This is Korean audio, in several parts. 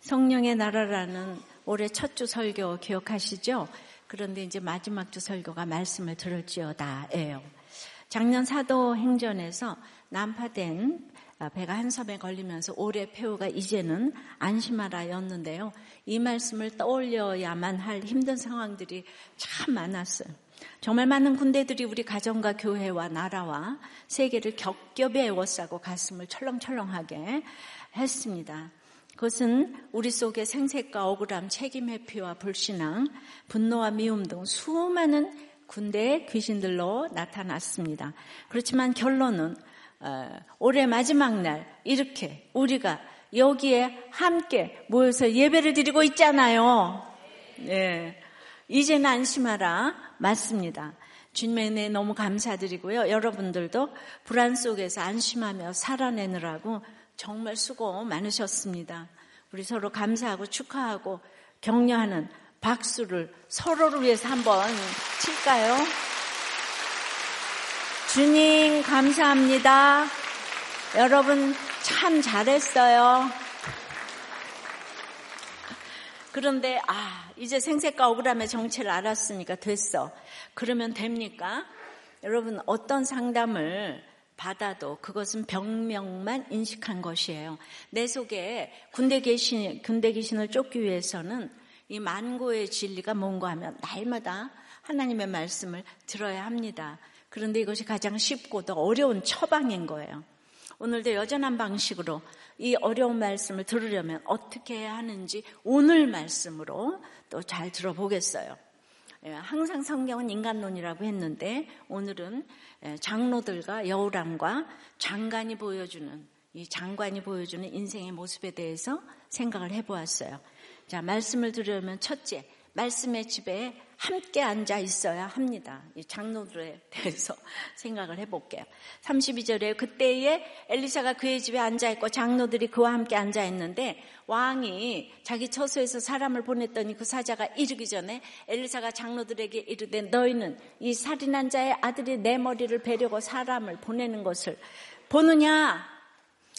성령의 나라라는 올해 첫 주 설교 기억하시죠? 그런데 이제 마지막 주 설교가 말씀을 들을지어다예요. 작년 사도 행전에서 난파된 배가 한 섬에 걸리면서 올해 폐후가 이제는 안심하라였는데요. 이 말씀을 떠올려야만 할 힘든 상황들이 참 많았어요. 정말 많은 군대들이 우리 가정과 교회와 나라와 세계를 겹겹이 에워싸고 가슴을 철렁철렁하게 했습니다. 그것은 우리 속에 생색과 억울함, 책임 회피와 불신앙, 분노와 미움 등 수많은 군대의 귀신들로 나타났습니다. 그렇지만 결론은 어, 올해 마지막 날 이렇게 우리가 여기에 함께 모여서 예배를 드리고 있잖아요. 네. 이제는 안심하라. 맞습니다. 주님의 은혜 너무 감사드리고요. 여러분들도 불안 속에서 안심하며 살아내느라고 정말 수고 많으셨습니다. 우리 서로 감사하고 축하하고 격려하는 박수를 서로를 위해서 한번 칠까요? 주님 감사합니다. 여러분 참 잘했어요. 그런데 아 이제 생색과 억울함의 정체를 알았으니까 됐어. 그러면 됩니까? 여러분 어떤 상담을 받아도 그것은 병명만 인식한 것이에요. 내 속에 군대 귀신, 군대 귀신을 쫓기 위해서는 이 만고의 진리가 뭔가 하면 날마다 하나님의 말씀을 들어야 합니다. 그런데 이것이 가장 쉽고 더 어려운 처방인 거예요. 오늘도 여전한 방식으로 이 어려운 말씀을 들으려면 어떻게 해야 하는지 오늘 말씀으로 또 잘 들어보겠어요. 예, 항상 성경은 인간론이라고 했는데 오늘은 예, 장로들과 여우람과 장관이 보여주는 이 장관이 보여주는 인생의 모습에 대해서 생각을 해보았어요. 자, 말씀을 들으려면 첫째, 말씀의 집에 함께 앉아 있어야 합니다. 이 장로들에 대해서 생각을 해볼게요. 32절에 그때에 엘리사가 그의 집에 앉아 있고 장로들이 그와 함께 앉아 있는데 왕이 자기 처소에서 사람을 보냈더니 그 사자가 이르기 전에 엘리사가 장로들에게 이르되 너희는 이 살인한 자의 아들이 내 머리를 베려고 사람을 보내는 것을 보느냐?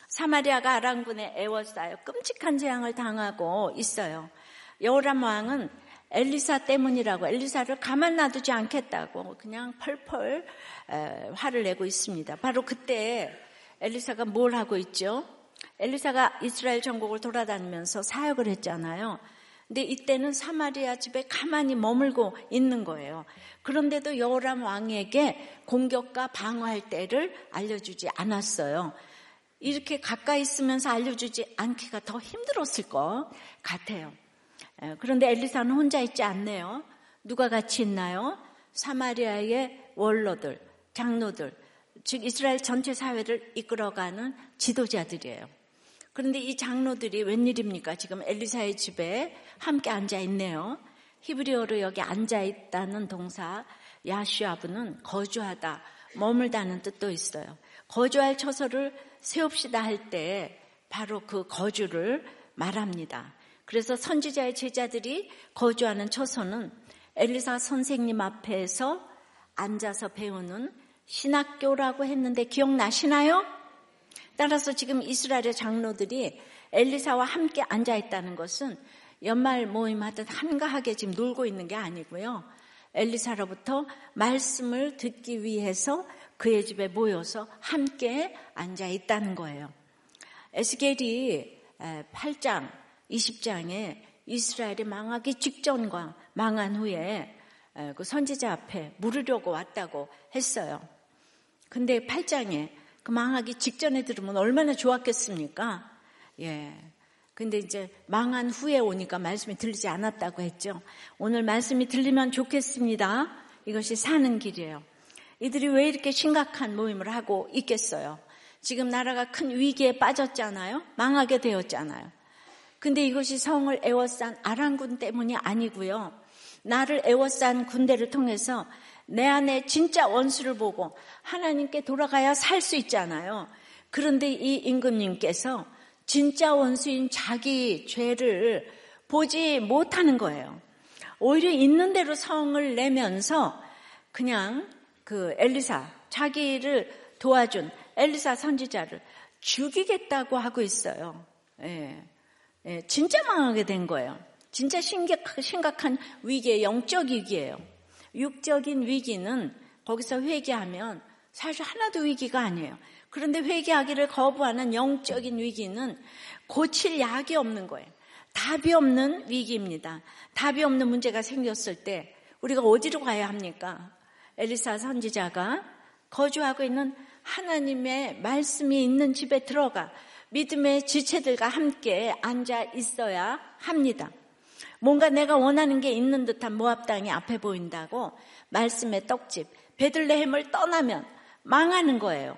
사마리아가 아랑군에 애워싸여 끔찍한 재앙을 당하고 있어요. 여호람 왕은 엘리사 때문이라고 엘리사를 가만 놔두지 않겠다고 그냥 펄펄 화를 내고 있습니다. 바로 그때 엘리사가 뭘 하고 있죠? 엘리사가 이스라엘 전국을 돌아다니면서 사역을 했잖아요. 근데 이때는 사마리아 집에 가만히 머물고 있는 거예요. 그런데도 여호람 왕에게 공격과 방어할 때를 알려주지 않았어요. 이렇게 가까이 있으면서 알려주지 않기가 더 힘들었을 것 같아요. 그런데 엘리사는 혼자 있지 않네요. 누가 같이 있나요? 사마리아의 원로들, 장로들, 즉 이스라엘 전체 사회를 이끌어가는 지도자들이에요. 그런데 이 장로들이 웬일입니까? 지금 엘리사의 집에 함께 앉아 있네요. 히브리어로 여기 앉아 있다는 동사 야시아브는 거주하다, 머물다는 뜻도 있어요. 거주할 처소를 세웁시다 할 때 바로 그 거주를 말합니다. 그래서 선지자의 제자들이 거주하는 처소는 엘리사 선생님 앞에서 앉아서 배우는 신학교라고 했는데 기억나시나요? 따라서 지금 이스라엘의 장로들이 엘리사와 함께 앉아 있다는 것은 연말 모임 하듯 한가하게 지금 놀고 있는 게 아니고요. 엘리사로부터 말씀을 듣기 위해서 그의 집에 모여서 함께 앉아 있다는 거예요. 에스겔이 8장 20장에 이스라엘이 망하기 직전과 망한 후에 그 선지자 앞에 물으려고 왔다고 했어요. 근데 8장에 그 망하기 직전에 들으면 얼마나 좋았겠습니까? 예. 근데 이제 망한 후에 오니까 말씀이 들리지 않았다고 했죠. 오늘 말씀이 들리면 좋겠습니다. 이것이 사는 길이에요. 이들이 왜 이렇게 심각한 모임을 하고 있겠어요? 지금 나라가 큰 위기에 빠졌잖아요. 망하게 되었잖아요. 근데 이것이 성을 애워싼 아랑군 때문이 아니고요. 나를 애워싼 군대를 통해서 내 안에 진짜 원수를 보고 하나님께 돌아가야 살 수 있잖아요. 그런데 이 임금님께서 진짜 원수인 자기 죄를 보지 못하는 거예요. 오히려 있는 대로 성을 내면서 그냥 그 엘리사, 자기를 도와준 엘리사 선지자를 죽이겠다고 하고 있어요. 예. 예, 진짜 망하게 된 거예요. 진짜 심각한 위기의 영적 위기예요. 육적인 위기는 거기서 회개하면 사실 하나도 위기가 아니에요. 그런데 회개하기를 거부하는 영적인 위기는 고칠 약이 없는 거예요. 답이 없는 위기입니다. 답이 없는 문제가 생겼을 때 우리가 어디로 가야 합니까? 엘리사 선지자가 거주하고 있는 하나님의 말씀이 있는 집에 들어가 믿음의 지체들과 함께 앉아 있어야 합니다. 뭔가 내가 원하는 게 있는 듯한 모압 당이 앞에 보인다고 말씀의 떡집 베들레헴을 떠나면 망하는 거예요.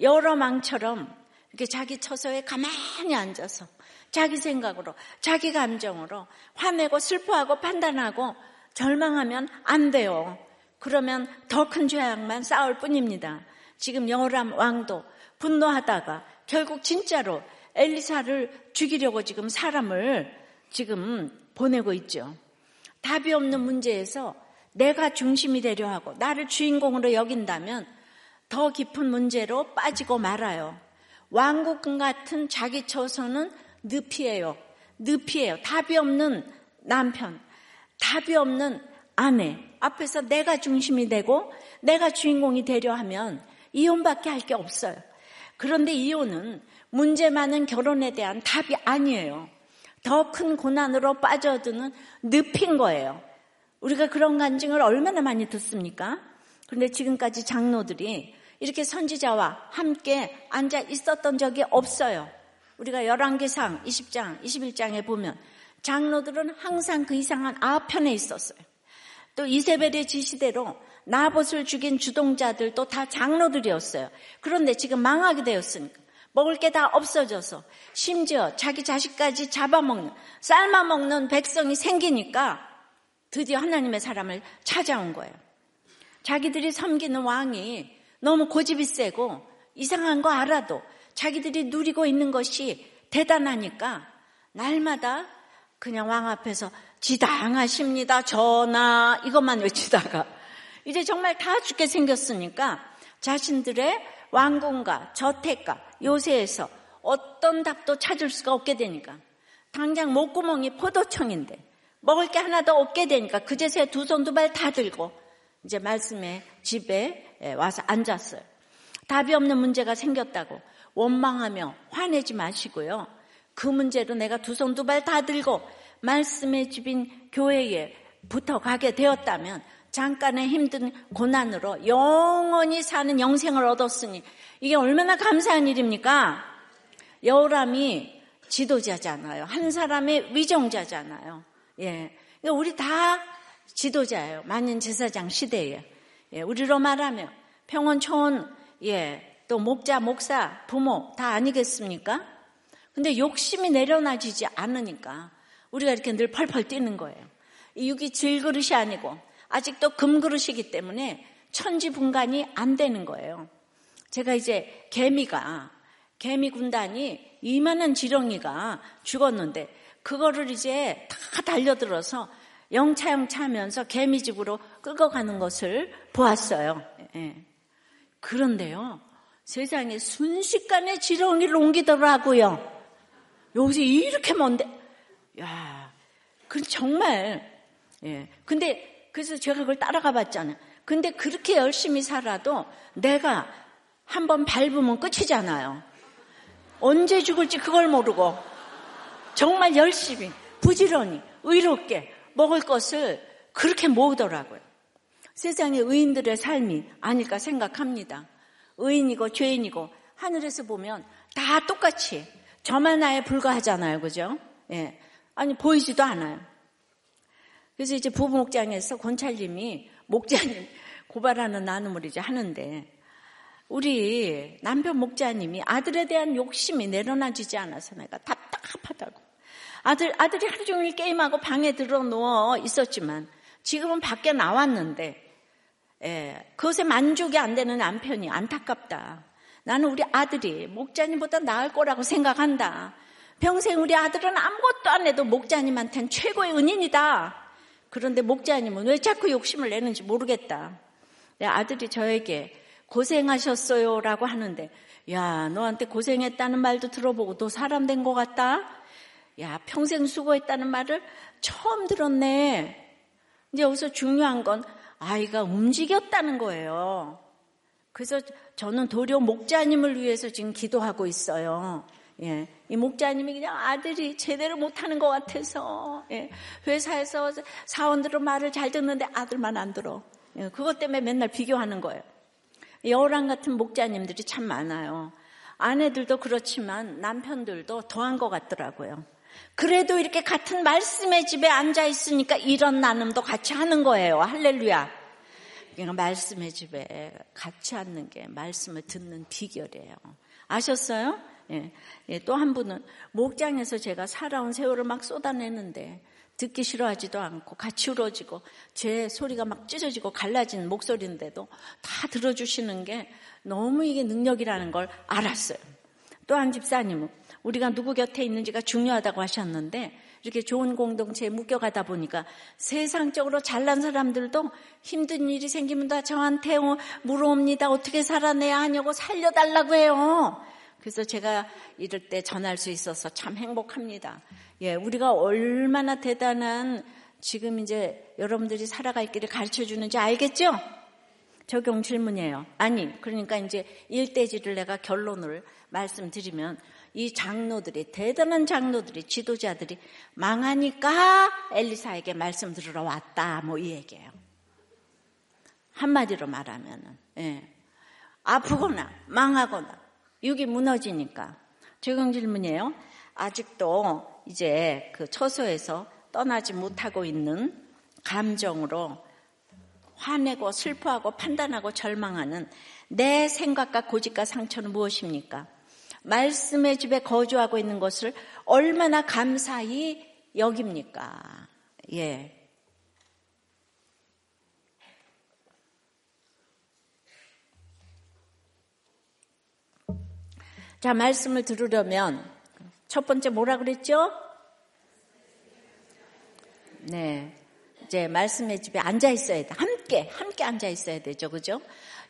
여러 망처럼 이렇게 자기 처소에 가만히 앉아서 자기 생각으로 자기 감정으로 화내고 슬퍼하고 판단하고 절망하면 안 돼요. 그러면 더 큰 죄악만 쌓을 뿐입니다. 지금 여호람 왕도 분노하다가 결국 진짜로 엘리사를 죽이려고 지금 사람을 지금 보내고 있죠. 답이 없는 문제에서 내가 중심이 되려 하고 나를 주인공으로 여긴다면 더 깊은 문제로 빠지고 말아요. 왕국 같은 자기 처소는 늪이에요. 늪이에요. 답이 없는 남편, 답이 없는 아내 앞에서 내가 중심이 되고 내가 주인공이 되려 하면 이혼밖에 할 게 없어요. 그런데 이혼은 문제 많은 결혼에 대한 답이 아니에요. 더 큰 고난으로 빠져드는 늪인 거예요. 우리가 그런 간증을 얼마나 많이 듣습니까? 그런데 지금까지 장로들이 이렇게 선지자와 함께 앉아 있었던 적이 없어요. 우리가 열왕기상 20장, 21장에 보면 장로들은 항상 그 이상한 아편에 있었어요. 또 이세벨의 지시대로 나봇을 죽인 주동자들도 다 장로들이었어요. 그런데 지금 망하게 되었으니까 먹을 게 다 없어져서 심지어 자기 자식까지 잡아먹는 삶아먹는 백성이 생기니까 드디어 하나님의 사람을 찾아온 거예요. 자기들이 섬기는 왕이 너무 고집이 세고 이상한 거 알아도 자기들이 누리고 있는 것이 대단하니까 날마다 그냥 왕 앞에서 지당하십니다. 전하 이것만 외치다가 이제 정말 다 죽게 생겼으니까 자신들의 왕궁과 저택과 요새에서 어떤 답도 찾을 수가 없게 되니까 당장 목구멍이 포도청인데 먹을 게 하나도 없게 되니까 그제서야 두 손 두 발 다 들고 이제 말씀에 집에 와서 앉았어요. 답이 없는 문제가 생겼다고 원망하며 화내지 마시고요. 그 문제로 내가 두 손 두 발 다 들고 말씀의 집인 교회에 붙어 가게 되었다면 잠깐의 힘든 고난으로 영원히 사는 영생을 얻었으니 이게 얼마나 감사한 일입니까? 여우람이 지도자잖아요. 한 사람의 위정자잖아요. 예. 그러니까 우리 다 지도자예요. 만인 제사장 시대에. 예. 우리로 말하면 평원, 초원, 예. 또 목자, 목사, 부모 다 아니겠습니까? 근데 욕심이 내려놔지지 않으니까 우리가 이렇게 늘 펄펄 뛰는 거예요. 이 육이 질그릇이 아니고 아직도 금그릇이기 때문에 천지분간이 안 되는 거예요. 제가 이제 개미가 개미 군단이 이만한 지렁이가 죽었는데 그거를 이제 다 달려들어서 영차영차 하면서 개미 집으로 끌고 가는 것을 보았어요. 예. 그런데요. 세상에 순식간에 지렁이를 옮기더라고요. 여기서 이렇게 먼데, 야, 그 정말, 예. 근데 그래서 제가 그걸 따라가 봤잖아요. 근데 그렇게 열심히 살아도 내가 한번 밟으면 끝이잖아요. 언제 죽을지 그걸 모르고 정말 열심히 부지런히 의롭게 먹을 것을 그렇게 모으더라고요. 세상의 의인들의 삶이 아닐까 생각합니다. 의인이고 죄인이고 하늘에서 보면 다 똑같이 저만 나에 불과하잖아요. 그죠? 예. 아니, 보이지도 않아요. 그래서 이제 부부 목장에서 권찰님이 목자님 고발하는 나눔을 이제 하는데 우리 남편 목자님이 아들에 대한 욕심이 내려놔지지 않아서 내가 답답하다고. 아들, 아들이 하루 종일 게임하고 방에 들어 누워 있었지만 지금은 밖에 나왔는데, 예, 그것에 만족이 안 되는 남편이 안타깝다. 나는 우리 아들이 목자님보다 나을 거라고 생각한다. 평생 우리 아들은 아무것도 안 해도 목자님한테는 최고의 은인이다. 그런데 목자님은 왜 자꾸 욕심을 내는지 모르겠다. 아들이 저에게 고생하셨어요 라고 하는데, 야, 너한테 고생했다는 말도 들어보고 너 사람 된 것 같다? 야, 평생 수고했다는 말을 처음 들었네. 이제 여기서 중요한 건 아이가 움직였다는 거예요. 그래서 저는 도리어 목자님을 위해서 지금 기도하고 있어요. 예. 이 목자님이 그냥 아들이 제대로 못하는 것 같아서, 예. 회사에서 사원들은 말을 잘 듣는데 아들만 안 들어. 예. 그것 때문에 맨날 비교하는 거예요. 여랑 같은 목자님들이 참 많아요. 아내들도 그렇지만 남편들도 더한 것 같더라고요. 그래도 이렇게 같은 말씀의 집에 앉아 있으니까 이런 나눔도 같이 하는 거예요. 할렐루야. 그러니까 말씀의 집에 같이 앉는 게 말씀을 듣는 비결이에요. 아셨어요? 예. 예. 또 한 분은 목장에서 제가 살아온 세월을 막 쏟아내는데 듣기 싫어하지도 않고 같이 울어지고 제 소리가 막 찢어지고 갈라진 목소리인데도 다 들어주시는 게 너무 이게 능력이라는 걸 알았어요. 또 한 집사님은 우리가 누구 곁에 있는지가 중요하다고 하셨는데 이렇게 좋은 공동체에 묶여가다 보니까 세상적으로 잘난 사람들도 힘든 일이 생기면 다 저한테 물어옵니다. 어떻게 살아내야 하냐고 살려달라고 해요. 그래서 제가 이럴 때 전할 수 있어서 참 행복합니다. 예, 우리가 얼마나 대단한 지금 이제 여러분들이 살아갈 길을 가르쳐 주는지 알겠죠? 적용 질문이에요. 아니, 그러니까 이제 일대지를 내가 결론을 말씀드리면 이 장로들이, 대단한 장로들이, 지도자들이 망하니까 엘리사에게 말씀 들으러 왔다. 뭐 이 얘기예요. 한마디로 말하면은, 예. 아프거나 망하거나 육이 무너지니까. 적용 질문이에요. 아직도 이제 그 처소에서 떠나지 못하고 있는 감정으로 화내고 슬퍼하고 판단하고 절망하는 내 생각과 고집과 상처는 무엇입니까? 말씀의 집에 거주하고 있는 것을 얼마나 감사히 여깁니까? 예. 자, 말씀을 들으려면 첫 번째 뭐라 그랬죠? 네. 이제 말씀의 집에 앉아 있어야 돼. 함께, 함께 앉아 있어야 되죠. 그죠?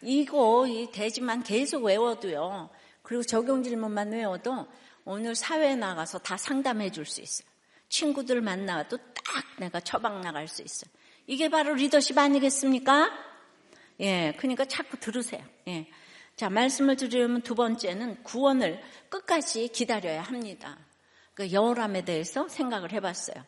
이거, 이 대지만 계속 외워도요. 그리고 적용 질문만 외워도 오늘 사회에 나가서 다 상담해 줄 수 있어요. 친구들 만나도 딱 내가 처방 나갈 수 있어요. 이게 바로 리더십 아니겠습니까? 예, 그러니까 자꾸 들으세요. 예. 자, 말씀을 들으려면 두 번째는 구원을 끝까지 기다려야 합니다. 그 여호람에 대해서 생각을 해봤어요.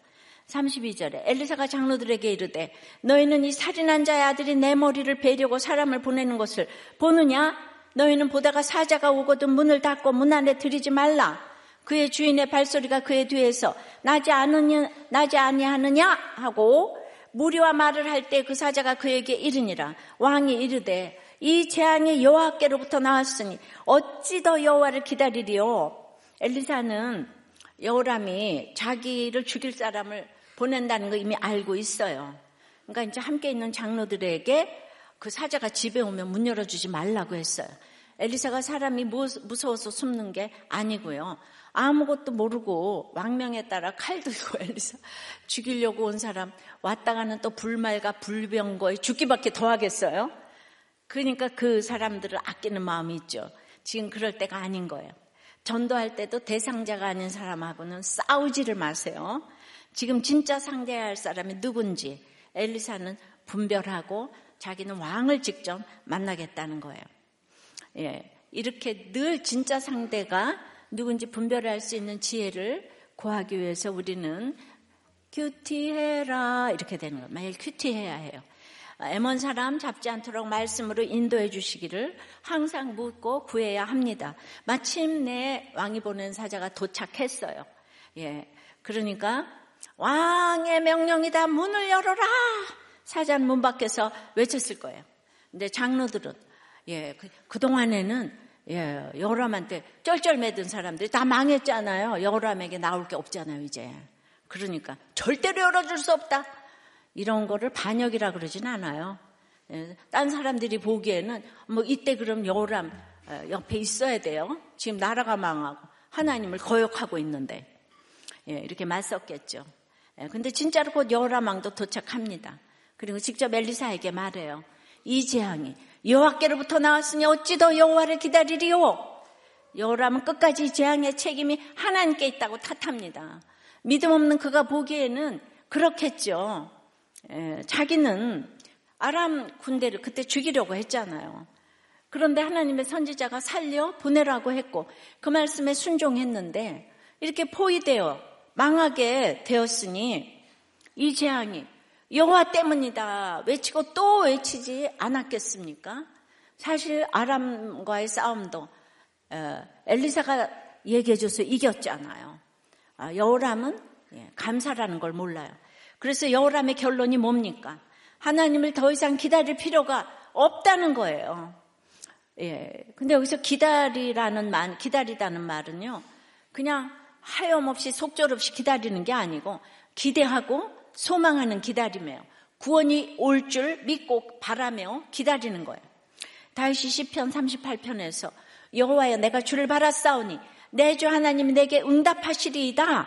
32절에 엘리사가 장로들에게 이르되 너희는 이 살인한 자의 아들이 내 머리를 베려고 사람을 보내는 것을 보느냐? 너희는 보다가 사자가 오거든 문을 닫고 문 안에 들이지 말라. 그의 주인의 발소리가 그의 뒤에서 나지 않으냐, 나지 아니하느냐 하고 무리와 말을 할 때 그 사자가 그에게 이르니라. 왕이 이르되 이 재앙이 여호와께로부터 나왔으니 어찌 더 여호와를 기다리리요? 엘리사는 여호람이 자기를 죽일 사람을 보낸다는 거 이미 알고 있어요. 그러니까 이제 함께 있는 장로들에게 그 사자가 집에 오면 문 열어주지 말라고 했어요. 엘리사가 사람이 무서워서 숨는 게 아니고요. 아무것도 모르고 왕명에 따라 칼 들고 엘리사 죽이려고 온 사람 왔다 가는 또 불말과 불병거에 죽기밖에 더 하겠어요? 그러니까 그 사람들을 아끼는 마음이 있죠. 지금 그럴 때가 아닌 거예요. 전도할 때도 대상자가 아닌 사람하고는 싸우지를 마세요. 지금 진짜 상대해야 할 사람이 누군지 엘리사는 분별하고 자기는 왕을 직접 만나겠다는 거예요. 예, 이렇게 늘 진짜 상대가 누군지 분별할 수 있는 지혜를 구하기 위해서 우리는 큐티해라 이렇게 되는 거예요. 매일 큐티해야 해요. 애먼 사람 잡지 않도록 말씀으로 인도해 주시기를 항상 묻고 구해야 합니다. 마침내 왕이 보낸 사자가 도착했어요. 예. 그러니까 왕의 명령이다. 문을 열어라. 사자는 문 밖에서 외쳤을 거예요. 근데 장로들은 예, 그, 그동안에는 예, 여호람한테 쩔쩔매든 사람들이 다 망했잖아요. 여호람에게 나올 게 없잖아요, 이제. 그러니까 절대로 열어줄 수 없다. 이런 거를 반역이라 그러진 않아요. 예, 딴 사람들이 보기에는 뭐 이때 그럼 여호람 어, 옆에 있어야 돼요. 지금 나라가 망하고 하나님을 거역하고 있는데 예, 이렇게 맞섰겠죠. 예, 근데 진짜로 곧 여호람 왕도 도착합니다. 그리고 직접 엘리사에게 말해요. 이 재앙이 여호와께로부터 나왔으니 어찌 더 여호와를 기다리리요? 여호람은 끝까지 재앙의 책임이 하나님께 있다고 탓합니다. 믿음 없는 그가 보기에는 그렇겠죠. 에, 자기는 아람 군대를 그때 죽이려고 했잖아요. 그런데 하나님의 선지자가 살려 보내라고 했고 그 말씀에 순종했는데 이렇게 포위되어 망하게 되었으니 이 재앙이 여호와 때문이다 외치고 또 외치지 않았겠습니까? 사실 아람과의 싸움도 엘리사가 얘기해줘서 이겼잖아요. 아, 여호람은 예, 감사라는 걸 몰라요. 그래서 여호람의 결론이 뭡니까? 하나님을 더 이상 기다릴 필요가 없다는 거예요. 예. 근데 여기서 기다리라는 말, 기다리다는 말은요, 그냥 하염없이 속절없이 기다리는 게 아니고, 기대하고 소망하는 기다림이에요. 구원이 올 줄 믿고 바라며 기다리는 거예요. 다윗이 시편 38편에서 여호와여 내가 주를 바라싸우니 내 주 하나님 이 내게 응답하시리이다.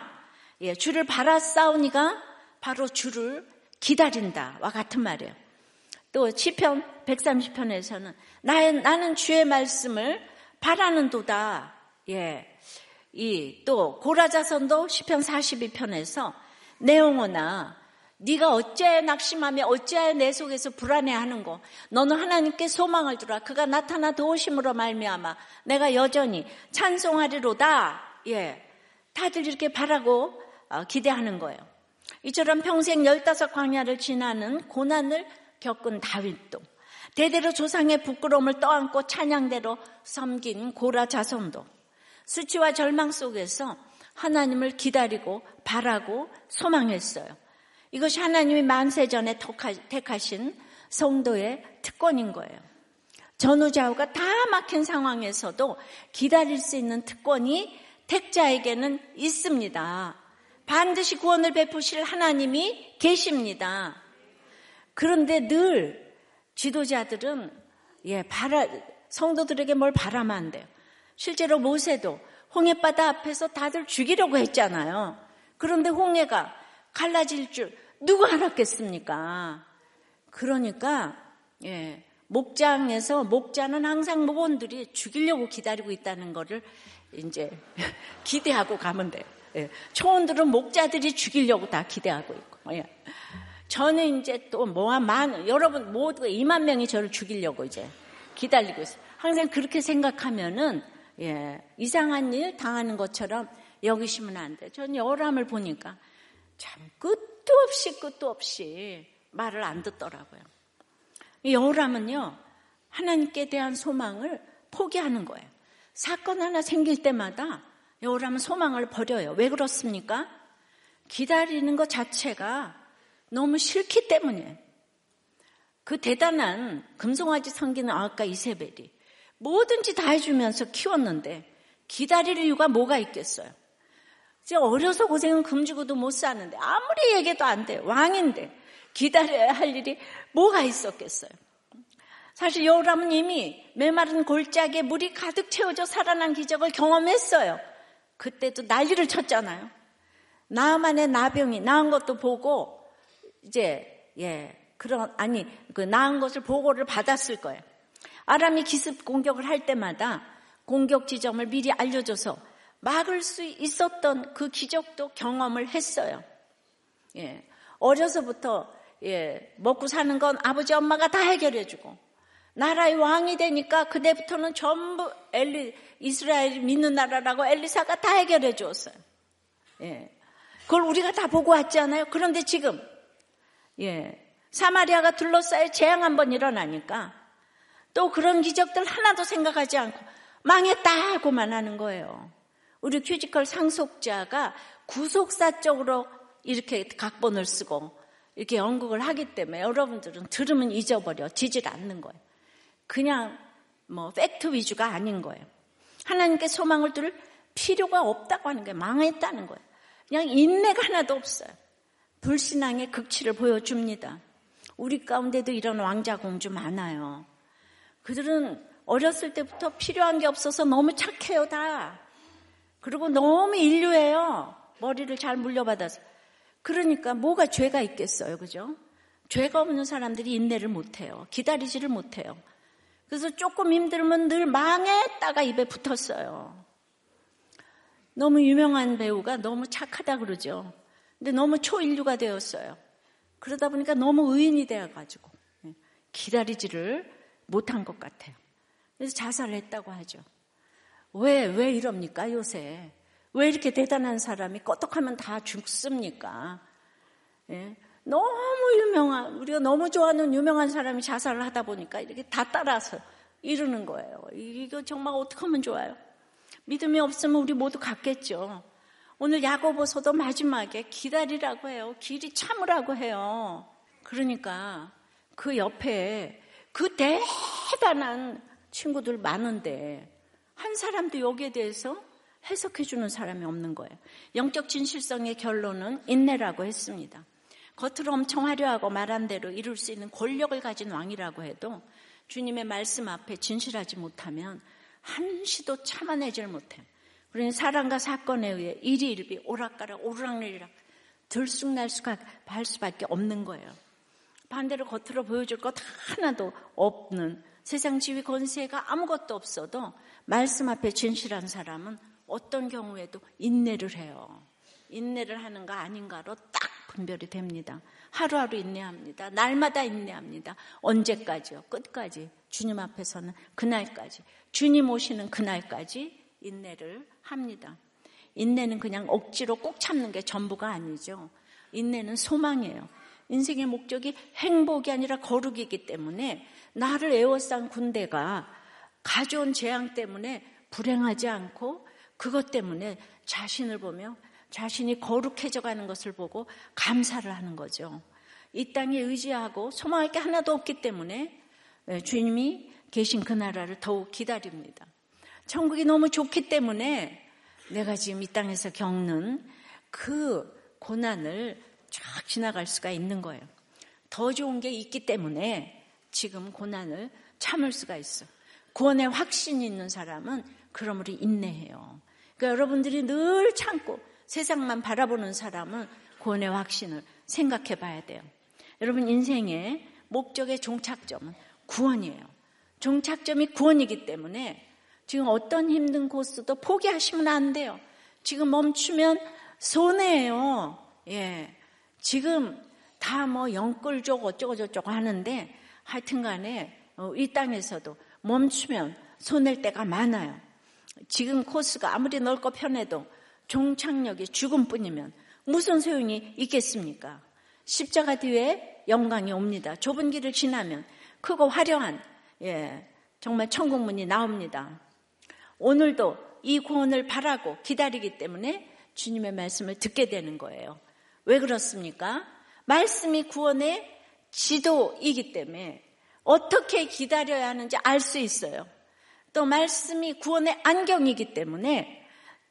예, 주를 바라싸우니가 바로 주를 기다린다와 같은 말이에요. 또 시편 130편에서는 나는 주의 말씀을 바라는 도다. 예. 이 또 고라자선도 시편 42편에서 내용어나 네가 어찌하여 낙심하며 어찌하여 내 속에서 불안해하는 거 너는 하나님께 소망을 두라 그가 나타나 도우심으로 말미암아 내가 여전히 찬송하리로다 예 다들 이렇게 바라고 어, 기대하는 거예요 이처럼 평생 열다섯 광야를 지나는 고난을 겪은 다윗도 대대로 조상의 부끄러움을 떠안고 찬양대로 섬긴 고라 자손도 수치와 절망 속에서 하나님을 기다리고 바라고 소망했어요. 이것이 하나님이 만세전에 택하신 성도의 특권인 거예요. 전후좌우가 다 막힌 상황에서도 기다릴 수 있는 특권이 택자에게는 있습니다. 반드시 구원을 베푸실 하나님이 계십니다. 그런데 늘 지도자들은 예, 바라, 성도들에게 뭘 바라면 안 돼요. 실제로 모세도 홍해바다 앞에서 다들 죽이려고 했잖아요. 그런데 홍해가 갈라질 줄 누가 알았겠습니까? 그러니까 예, 목장에서 목자는 항상 목원들이 죽이려고 기다리고 있다는 것을 이제 기대하고 가면 돼요. 예, 초원들은 목자들이 죽이려고 다 기대하고 있고. 예. 저는 이제 또 뭐한 만 여러분 모두 2만 명이 저를 죽이려고 이제 기다리고 있어요. 항상 그렇게 생각하면은 예, 이상한 일 당하는 것처럼 여기시면 안 돼. 저는 여람을 보니까 참 끝도 없이 끝도 없이 말을 안 듣더라고요. 여람은요 하나님께 대한 소망을 포기하는 거예요. 사건 하나 생길 때마다 여우라면 소망을 버려요. 왜 그렇습니까? 기다리는 것 자체가 너무 싫기 때문에. 그 대단한 금송아지 성기는 아까 이세벨이 뭐든지 다 해주면서 키웠는데 기다릴 이유가 뭐가 있겠어요? 이제 어려서 고생은 금주고도 못 사는데 아무리 얘기해도 안 돼. 왕인데 기다려야 할 일이 뭐가 있었겠어요? 사실 여우람은 이미 메마른 골짜기에 물이 가득 채워져 살아난 기적을 경험했어요. 그때도 난리를 쳤잖아요. 나만의 나병이 나은 것도 보고 이제 예 그런 아니 그 나은 것을 보고를 받았을 거예요. 아람이 기습 공격을 할 때마다 공격 지점을 미리 알려줘서 막을 수 있었던 그 기적도 경험을 했어요. 예 어려서부터 예 먹고 사는 건 아버지 엄마가 다 해결해주고 나라의 왕이 되니까 그때부터는 전부 엘리 이스라엘 믿는 나라라고 엘리사가 다 해결해 주었어요. 예. 그걸 우리가 다 보고 왔잖아요. 그런데 지금 예. 사마리아가 둘러싸여 재앙 한 번 일어나니까 또 그런 기적들 하나도 생각하지 않고 망했다 하고만 하는 거예요. 우리 큐지컬 상속자가 구속사적으로 이렇게 각본을 쓰고 이렇게 연극을 하기 때문에 여러분들은 들으면 잊어버려 지질 않는 거예요. 그냥 뭐 팩트 위주가 아닌 거예요. 하나님께 소망을 둘 필요가 없다고 하는 거예요. 망했다는 거예요. 그냥 인내가 하나도 없어요. 불신앙의 극치를 보여줍니다. 우리 가운데도 이런 왕자 공주 많아요. 그들은 어렸을 때부터 필요한 게 없어서 너무 착해요, 다. 그리고 너무 인류예요. 머리를 잘 물려받아서. 그러니까 뭐가 죄가 있겠어요, 그죠? 죄가 없는 사람들이 인내를 못해요. 기다리지를 못해요. 그래서 조금 힘들면 늘 망했다가 입에 붙었어요. 너무 유명한 배우가 너무 착하다 그러죠. 근데 너무 초인류가 되었어요. 그러다 보니까 너무 의인이 되어가지고 예, 기다리지를 못한 것 같아요. 그래서 자살을 했다고 하죠. 왜, 왜 이럽니까, 요새? 왜 이렇게 대단한 사람이 껐떡하면 다 죽습니까? 예? 너무 유명한, 우리가 너무 좋아하는 유명한 사람이 자살을 하다 보니까 이렇게 다 따라서 이러는 거예요. 이거 정말 어떻게 하면 좋아요? 믿음이 없으면 우리 모두 갔겠죠. 오늘 야고보서도 마지막에 기다리라고 해요. 길이 참으라고 해요. 그러니까 그 옆에 그 대단한 친구들 많은데 한 사람도 여기에 대해서 해석해 주는 사람이 없는 거예요. 영적 진실성의 결론은 인내라고 했습니다. 겉으로 엄청 화려하고 말한 대로 이룰 수 있는 권력을 가진 왕이라고 해도 주님의 말씀 앞에 진실하지 못하면 한시도 참아내질 못해. 그러니 사랑과 사건에 의해 이리일비 오락가락 오르락내리락 들쑥날쑥 할 수밖에 없는 거예요. 반대로 겉으로 보여줄 것 하나도 없는 세상 지위 권세가 아무것도 없어도 말씀 앞에 진실한 사람은 어떤 경우에도 인내를 해요. 인내를 하는가 아닌가로 딱 분별이 됩니다. 하루하루 인내합니다. 날마다 인내합니다. 언제까지요? 끝까지. 주님 앞에서는 그날까지. 주님 오시는 그날까지 인내를 합니다. 인내는 그냥 억지로 꼭 참는 게 전부가 아니죠. 인내는 소망이에요. 인생의 목적이 행복이 아니라 거룩이기 때문에 나를 에워싼 군대가 가져온 재앙 때문에 불행하지 않고 그것 때문에 자신을 보며 자신이 거룩해져 가는 것을 보고 감사를 하는 거죠. 이 땅에 의지하고 소망할 게 하나도 없기 때문에 예, 주님이 계신 그 나라를 더욱 기다립니다. 천국이 너무 좋기 때문에 내가 지금 이 땅에서 겪는 그 고난을 쫙 지나갈 수가 있는 거예요. 더 좋은 게 있기 때문에 지금 고난을 참을 수가 있어. 구원의 확신이 있는 사람은 그러므로 인내해요. 그러니까 여러분들이 늘 참고 세상만 바라보는 사람은 구원의 확신을 생각해 봐야 돼요. 여러분 인생의 목적의 종착점은 구원이에요. 종착점이 구원이기 때문에 지금 어떤 힘든 코스도 포기하시면 안 돼요. 지금 멈추면 손해예요. 예. 지금 다 뭐 영끌족 어쩌고저쩌고 하는데 하여튼 간에 어, 이 땅에서도 멈추면 손낼 때가 많아요. 지금 코스가 아무리 넓고 편해도 종착역이 죽음뿐이면 무슨 소용이 있겠습니까? 십자가 뒤에 영광이 옵니다. 좁은 길을 지나면 크고 화려한 예, 정말 천국문이 나옵니다. 오늘도 이 구원을 바라고 기다리기 때문에 주님의 말씀을 듣게 되는 거예요. 왜 그렇습니까? 말씀이 구원의 지도이기 때문에 어떻게 기다려야 하는지 알 수 있어요. 또 말씀이 구원의 안경이기 때문에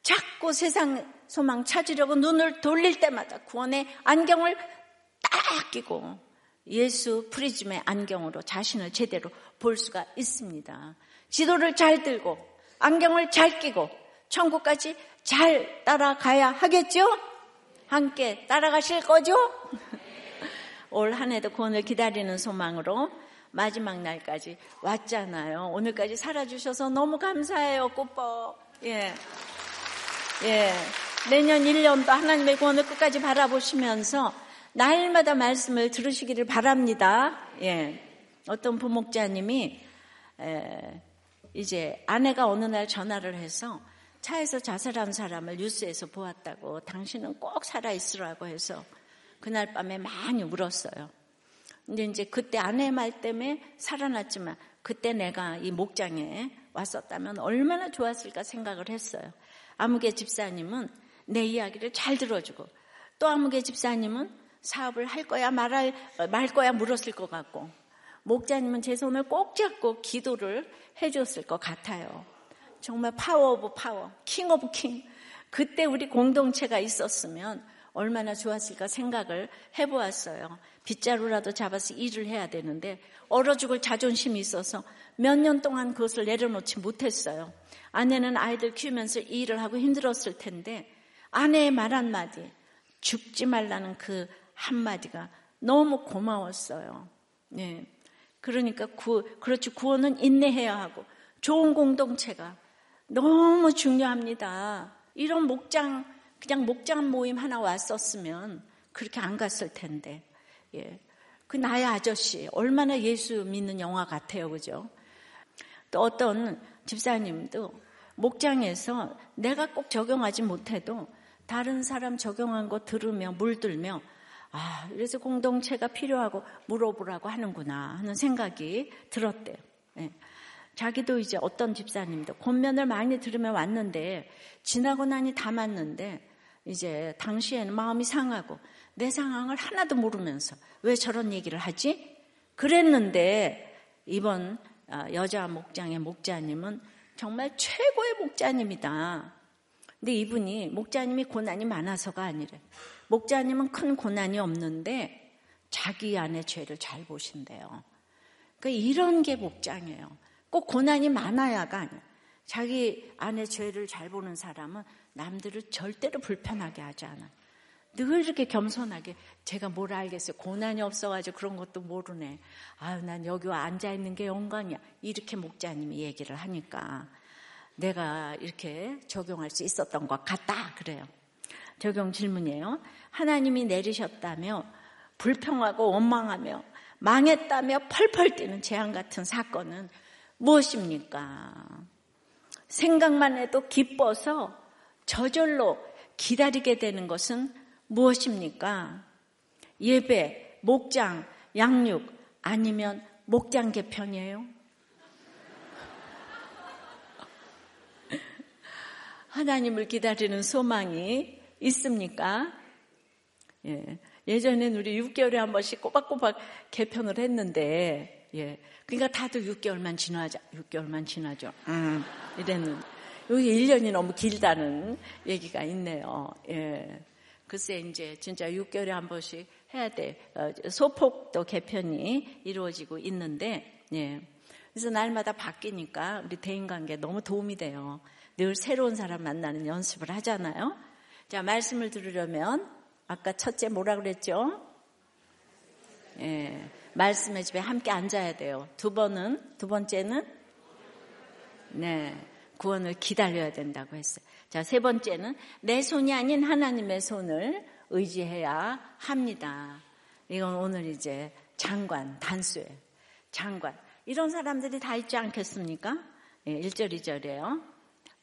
자꾸 세상 소망 찾으려고 눈을 돌릴 때마다 구원의 안경을 딱 끼고 예수 프리즘의 안경으로 자신을 제대로 볼 수가 있습니다. 지도를 잘 들고 안경을 잘 끼고 천국까지 잘 따라가야 하겠죠? 함께 따라가실 거죠? 올 한 해도 구원을 기다리는 소망으로 마지막 날까지 왔잖아요. 오늘까지 살아주셔서 너무 감사해요, 꽃법. 예. 예. 내년 1년도 하나님의 구원을 끝까지 바라보시면서 날마다 말씀을 들으시기를 바랍니다. 예. 어떤 부목자님이 에, 이제 아내가 어느 날 전화를 해서 차에서 자살한 사람을 뉴스에서 보았다고 당신은 꼭 살아있으라고 해서 그날 밤에 많이 울었어요. 근데 이제 그때 아내 말 때문에 살아났지만 그때 내가 이 목장에 왔었다면 얼마나 좋았을까 생각을 했어요. 아무개 집사님은 내 이야기를 잘 들어주고 또 아무개 집사님은 사업을 할 거야 말할 말 거야 물었을 것 같고 목자님은 제 손을 꼭 잡고 기도를 해줬을 것 같아요. 정말 power of power, king of king. 그때 우리 공동체가 있었으면 얼마나 좋았을까 생각을 해보았어요. 빗자루라도 잡아서 일을 해야 되는데 얼어 죽을 자존심이 있어서 몇 년 동안 그것을 내려놓지 못했어요. 아내는 아이들 키우면서 일을 하고 힘들었을 텐데 아내의 말 한마디, 죽지 말라는 그 한마디가 너무 고마웠어요. 네. 그러니까 구, 그렇지 구원은 인내해야 하고 좋은 공동체가 너무 중요합니다. 이런 목장, 그냥 목장 모임 하나 왔었으면 그렇게 안 갔을 텐데. 예. 그 나의 아저씨, 얼마나 예수 믿는 영화 같아요. 그죠? 또 어떤 집사님도 목장에서 내가 꼭 적용하지 못해도 다른 사람 적용한 거 들으며 물들며 아, 그래서 공동체가 필요하고 물어보라고 하는구나 하는 생각이 들었대요. 예. 자기도 이제 어떤 집사님도 권면을 많이 들으며 왔는데 지나고 나니 다 맞는데 이제 당시에는 마음이 상하고 내 상황을 하나도 모르면서 왜 저런 얘기를 하지? 그랬는데 이번 아, 여자 목장의 목자님은 정말 최고의 목자님이다. 근데 이분이 목자님이 고난이 많아서가 아니래. 목자님은 큰 고난이 없는데 자기 안의 죄를 잘 보신대요. 그러니까 이런 게 목장이에요. 꼭 고난이 많아야가 아니야. 자기 안의 죄를 잘 보는 사람은 남들을 절대로 불편하게 하지 않아. 늘 이렇게 겸손하게 제가 뭘 알겠어요. 고난이 없어가지고 그런 것도 모르네. 아유, 난 여기 와 앉아있는 게 영광이야. 이렇게 목자님이 얘기를 하니까 내가 이렇게 적용할 수 있었던 것 같다. 그래요. 적용 질문이에요. 하나님이 내리셨다며 불평하고 원망하며 망했다며 펄펄 뛰는 재앙 같은 사건은 무엇입니까? 생각만 해도 기뻐서 저절로 기다리게 되는 것은 무엇입니까? 예배, 목장, 양육 아니면 목장 개편이에요? 하나님을 기다리는 소망이 있습니까? 예. 예전엔 우리 6개월에 한 번씩 꼬박꼬박 개편을 했는데, 예. 그러니까 다들 6개월만 지나자, 6개월만 지나죠. 음, 이랬는. 여기 1년이 너무 길다는 얘기가 있네요. 예. 글쎄 이제 진짜 6개월에 한 번씩 해야 돼. 어, 소폭도 개편이 이루어지고 있는데, 예. 그래서 날마다 바뀌니까 우리 대인 관계 너무 도움이 돼요. 늘 새로운 사람 만나는 연습을 하잖아요. 자, 말씀을 들으려면 아까 첫째 뭐라 그랬죠? 예. 말씀의 집에 함께 앉아야 돼요. 두 번은, 두 번째는, 네. 구원을 기다려야 된다고 했어요. 자, 세 번째는 내 손이 아닌 하나님의 손을 의지해야 합니다. 이건 오늘 이제 장관, 단수예요. 장관. 이런 사람들이 다 있지 않겠습니까? 예, 1절, 2절이에요.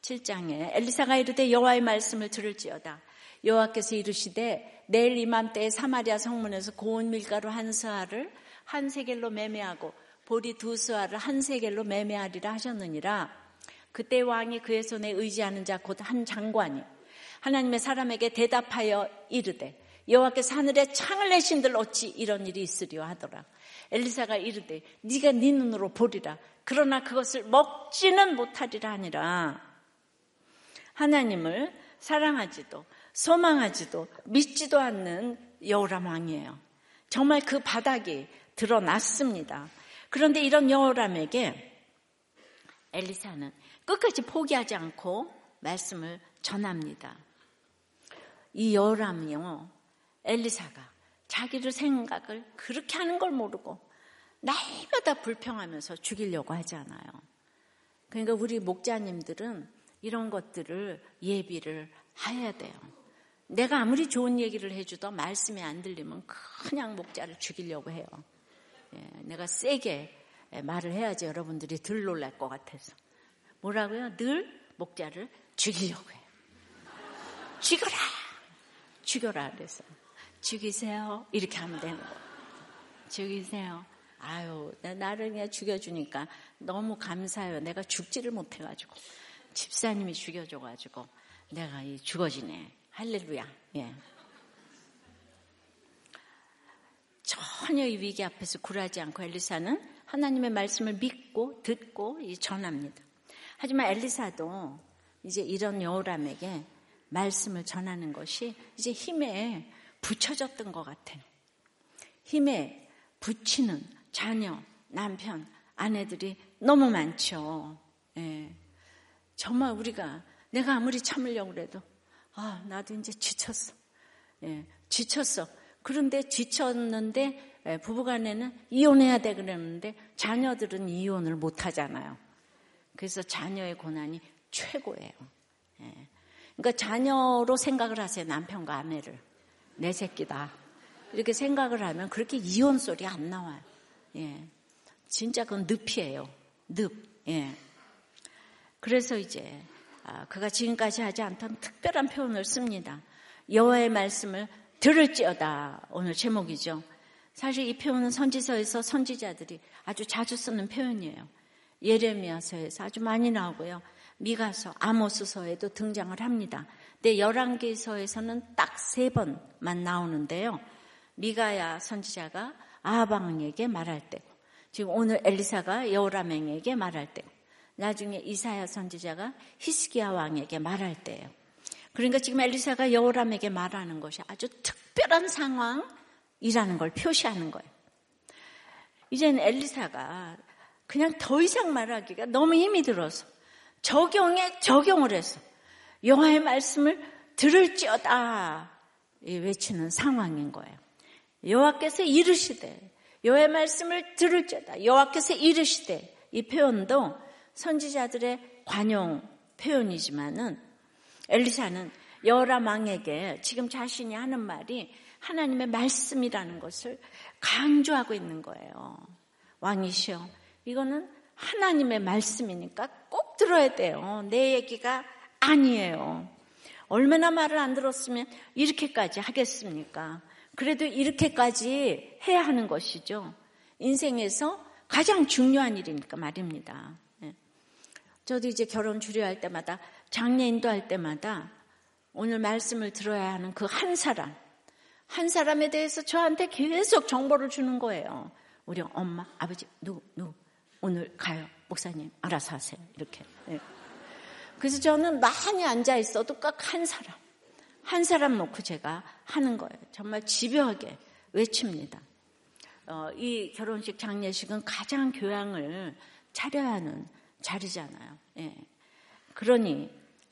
7장에 엘리사가 이르되 여호와의 말씀을 들을지어다. 여호와께서 이르시되 내일 이맘때에 사마리아 성문에서 고운 밀가루 한 스아를 한 세겔로 매매하고 보리 두 스아를 한 세겔로 매매하리라 하셨느니라. 그때 왕이 그의 손에 의지하는 자 곧 한 장관이 하나님의 사람에게 대답하여 이르되 여호와께서 하늘에 창을 내신들 어찌 이런 일이 있으리요 하더라. 엘리사가 이르되 네가 네 눈으로 보리라. 그러나 그것을 먹지는 못하리라 하니라. 하나님을 사랑하지도 소망하지도 믿지도 않는 여호람 왕이에요. 정말 그 바닥이 드러났습니다. 그런데 이런 여호람에게 엘리사는 끝까지 포기하지 않고 말씀을 전합니다. 이 여람이요, 엘리사가 자기를 생각을 그렇게 하는 걸 모르고 날마다 불평하면서 죽이려고 하잖아요. 그러니까 우리 목자님들은 이런 것들을 예비를 해야 돼요. 내가 아무리 좋은 얘기를 해주도 말씀이 안 들리면 그냥 목자를 죽이려고 해요. 예, 내가 세게 말을 해야지 여러분들이 덜 놀랄 것 같아서. 뭐라고요? 늘 목자를 죽이려고 해요. 죽여라! 죽여라! 그래서. 죽이세요. 이렇게 하면 되는 거예요. 죽이세요. 아유, 나를 그냥 죽여주니까 너무 감사해요. 내가 죽지를 못해가지고. 집사님이 죽여줘가지고 내가 이 죽어지네. 할렐루야. 예. 전혀 이 위기 앞에서 굴하지 않고 엘리사는 하나님의 말씀을 믿고 듣고 전합니다. 하지만 엘리사도 이제 이런 여호람에게 말씀을 전하는 것이 이제 힘에 붙여졌던 것 같아요. 힘에 붙이는 자녀, 남편, 아내들이 너무 많죠. 예. 정말 우리가 내가 아무리 참으려고 그래도 아 나도 이제 지쳤어. 예. 지쳤어. 그런데 지쳤는데 예, 부부간에는 이혼해야 돼 그러는데 자녀들은 이혼을 못 하잖아요. 그래서 자녀의 고난이 최고예요. 예. 그러니까 자녀로 생각을 하세요. 남편과 아내를. 내 새끼다. 이렇게 생각을 하면 그렇게 이혼 소리 안 나와요. 예. 진짜 그건 늪이에요. 늪. 예. 그래서 이제 아, 그가 지금까지 하지 않던 특별한 표현을 씁니다. 여호와의 말씀을 들을지어다. 오늘 제목이죠. 사실 이 표현은 선지서에서 선지자들이 아주 자주 쓰는 표현이에요. 예레미야서에서 아주 많이 나오고요. 미가서, 아모스서에도 등장을 합니다. 근데 열왕기서에서는 딱 세 번만 나오는데요. 미가야 선지자가 아방에게 말할 때, 지금 오늘 엘리사가 여호라맹에게 말할 때, 나중에 이사야 선지자가 히스기야 왕에게 말할 때예요. 그러니까 지금 엘리사가 여호람에게 말하는 것이 아주 특별한 상황이라는 걸 표시하는 거예요. 이제는 엘리사가 그냥 더 이상 말하기가 너무 힘이 들어서 적용에 적용을 해서 여호와의 말씀을 들을지어다 외치는 상황인 거예요. 여호와께서 이르시되 여호와의 말씀을 들을지어다 여호와께서 이르시되 이 표현도 선지자들의 관용 표현이지만은 엘리사는 여호람 왕에게 지금 자신이 하는 말이 하나님의 말씀이라는 것을 강조하고 있는 거예요. 왕이시여, 이거는 하나님의 말씀이니까 꼭 들어야 돼요. 내 얘기가 아니에요. 얼마나 말을 안 들었으면 이렇게까지 하겠습니까? 그래도 이렇게까지 해야 하는 것이죠. 인생에서 가장 중요한 일이니까 말입니다. 예. 저도 이제 결혼 주례할 때마다 장례 인도 할 때마다 오늘 말씀을 들어야 하는 그 한 사람, 한 사람에 대해서 저한테 계속 정보를 주는 거예요. 우리 엄마, 아버지, 누구, 누구, 오늘 가요. 목사님, 알아서 하세요. 이렇게. 네. 그래서 저는 많이 앉아 있어도 꼭한 사람, 한 사람 놓고 제가 하는 거예요. 정말 집요하게 외칩니다. 어, 이 결혼식 장례식은 가장 교양을 차려야 하는 자리잖아요. 예. 그러니,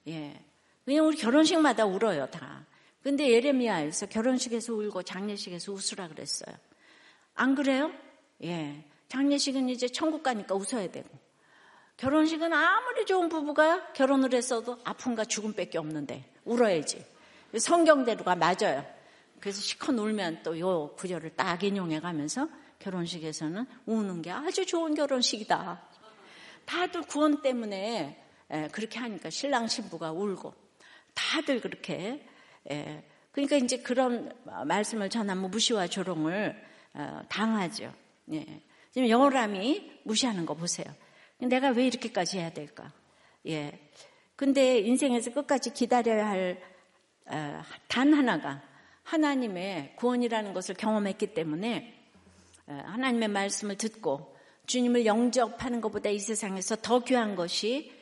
예. 그냥 우리 결혼식마다 울어요, 다. 근데 예레미야에서 결혼식에서 울고 장례식에서 웃으라 그랬어요. 안 그래요? 예. 장례식은 이제 천국 가니까 웃어야 되고. 결혼식은 아무리 좋은 부부가 결혼을 했어도 아픔과 죽음밖에 없는데 울어야지. 성경대로가 맞아요. 그래서 시커 놀면 또 요 구절을 딱 인용해 가면서 결혼식에서는 우는 게 아주 좋은 결혼식이다. 다들 구원 때문에 예, 그렇게 하니까 신랑 신부가 울고 다들 그렇게 예, 그러니까 이제 그런 말씀을 전하면 무시와 조롱을 어, 당하죠. 예. 지금 여호람이 무시하는 거 보세요. 내가 왜 이렇게까지 해야 될까? 예. 근데 인생에서 끝까지 기다려야 할단 어, 하나가 하나님의 구원이라는 것을 경험했기 때문에 어, 하나님의 말씀을 듣고 주님을 영접하는 것보다 이 세상에서 더 귀한 것이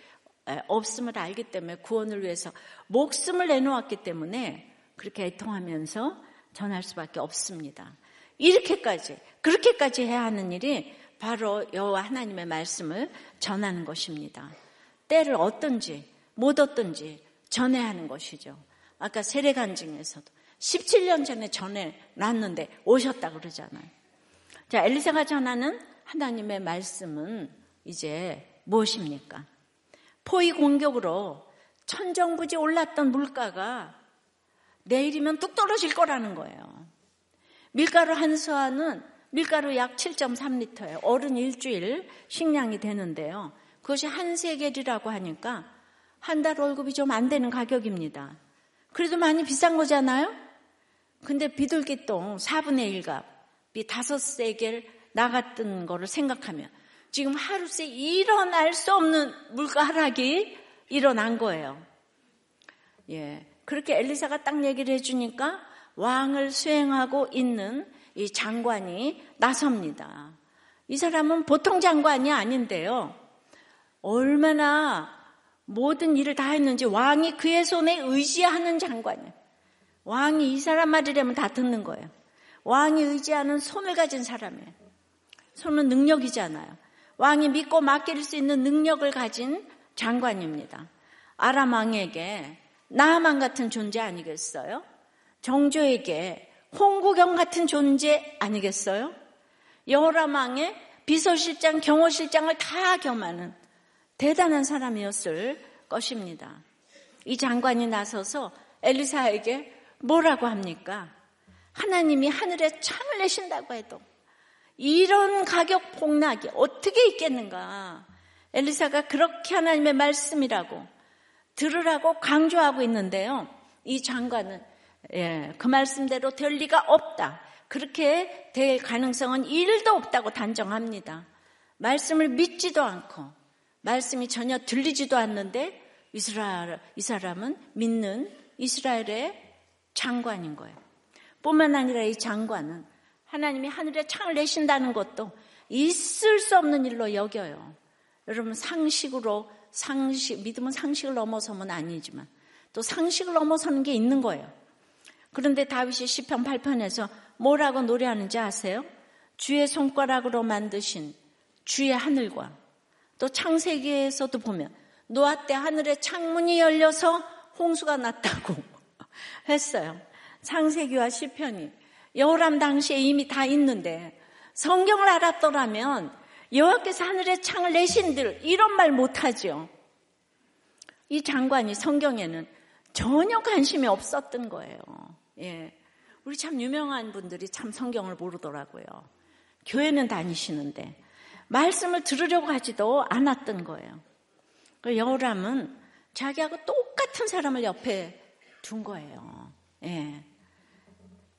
없음을 알기 때문에 구원을 위해서 목숨을 내놓았기 때문에 그렇게 애통하면서 전할 수밖에 없습니다. 이렇게까지 그렇게까지 해야 하는 일이 바로 여호와 하나님의 말씀을 전하는 것입니다. 때를 어떤지 못 어떤지 전해야 하는 것이죠. 아까 세례간증에서도 17년 전에 전해 놨는데 오셨다 그러잖아요. 자, 엘리사가 전하는 하나님의 말씀은 이제 무엇입니까? 포위 공격으로 천정부지 올랐던 물가가 내일이면 뚝 떨어질 거라는 거예요. 밀가루 한 수화는 밀가루 약 7.3리터예요. 어른 일주일 식량이 되는데요. 그것이 한 세겔이라고 하니까 한 달 월급이 좀 안 되는 가격입니다. 그래도 많이 비싼 거잖아요? 근데 비둘기똥 4분의 1값이 5세겔 나갔던 거를 생각하면 지금 하루새 일어날 수 없는 물가 하락이 일어난 거예요. 예. 그렇게 엘리사가 딱 얘기를 해주니까 왕을 수행하고 있는 이 장관이 나섭니다. 이 사람은 보통 장관이 아닌데요. 얼마나 모든 일을 다 했는지 왕이 그의 손에 의지하는 장관이에요. 왕이 이 사람 말이라면 다 듣는 거예요. 왕이 의지하는 손을 가진 사람이에요. 손은 능력이잖아요. 왕이 믿고 맡길 수 있는 능력을 가진 장관입니다. 아람 왕에게 나만 같은 존재 아니겠어요? 정조에게 홍구경 같은 존재 아니겠어요? 여호람 왕의 비서실장, 경호실장을 다 겸하는 대단한 사람이었을 것입니다. 이 장관이 나서서 엘리사에게 뭐라고 합니까? 하나님이 하늘에 창을 내신다고 해도 이런 가격 폭락이 어떻게 있겠는가? 엘리사가 그렇게 하나님의 말씀이라고 들으라고 강조하고 있는데요. 이 장관은 예, 그 말씀대로 될 리가 없다. 그렇게 될 가능성은 1도 없다고 단정합니다. 말씀을 믿지도 않고 말씀이 전혀 들리지도 않는데 이스라엘, 이 사람은 믿는 이스라엘의 장관인 거예요. 뿐만 아니라 이 장관은 하나님이 하늘에 창을 내신다는 것도 있을 수 없는 일로 여겨요. 여러분 상식으로 상식 믿음은 상식을 넘어서면 아니지만 또 상식을 넘어서는 게 있는 거예요. 그런데 다윗이 시편 8편에서 뭐라고 노래하는지 아세요? 주의 손가락으로 만드신 주의 하늘과 또 창세기에서도 보면 노아 때 하늘에 창문이 열려서 홍수가 났다고 했어요. 창세기와 시편이 여호람 당시에 이미 다 있는데 성경을 알았더라면 여호와께서 하늘에 창을 내신들 이런 말 못하죠. 이 장관이 성경에는 전혀 관심이 없었던 거예요. 예. 우리 참 유명한 분들이 참 성경을 모르더라고요. 교회는 다니시는데 말씀을 들으려고 하지도 않았던 거예요. 그 여호람은 자기하고 똑같은 사람을 옆에 둔 거예요. 예.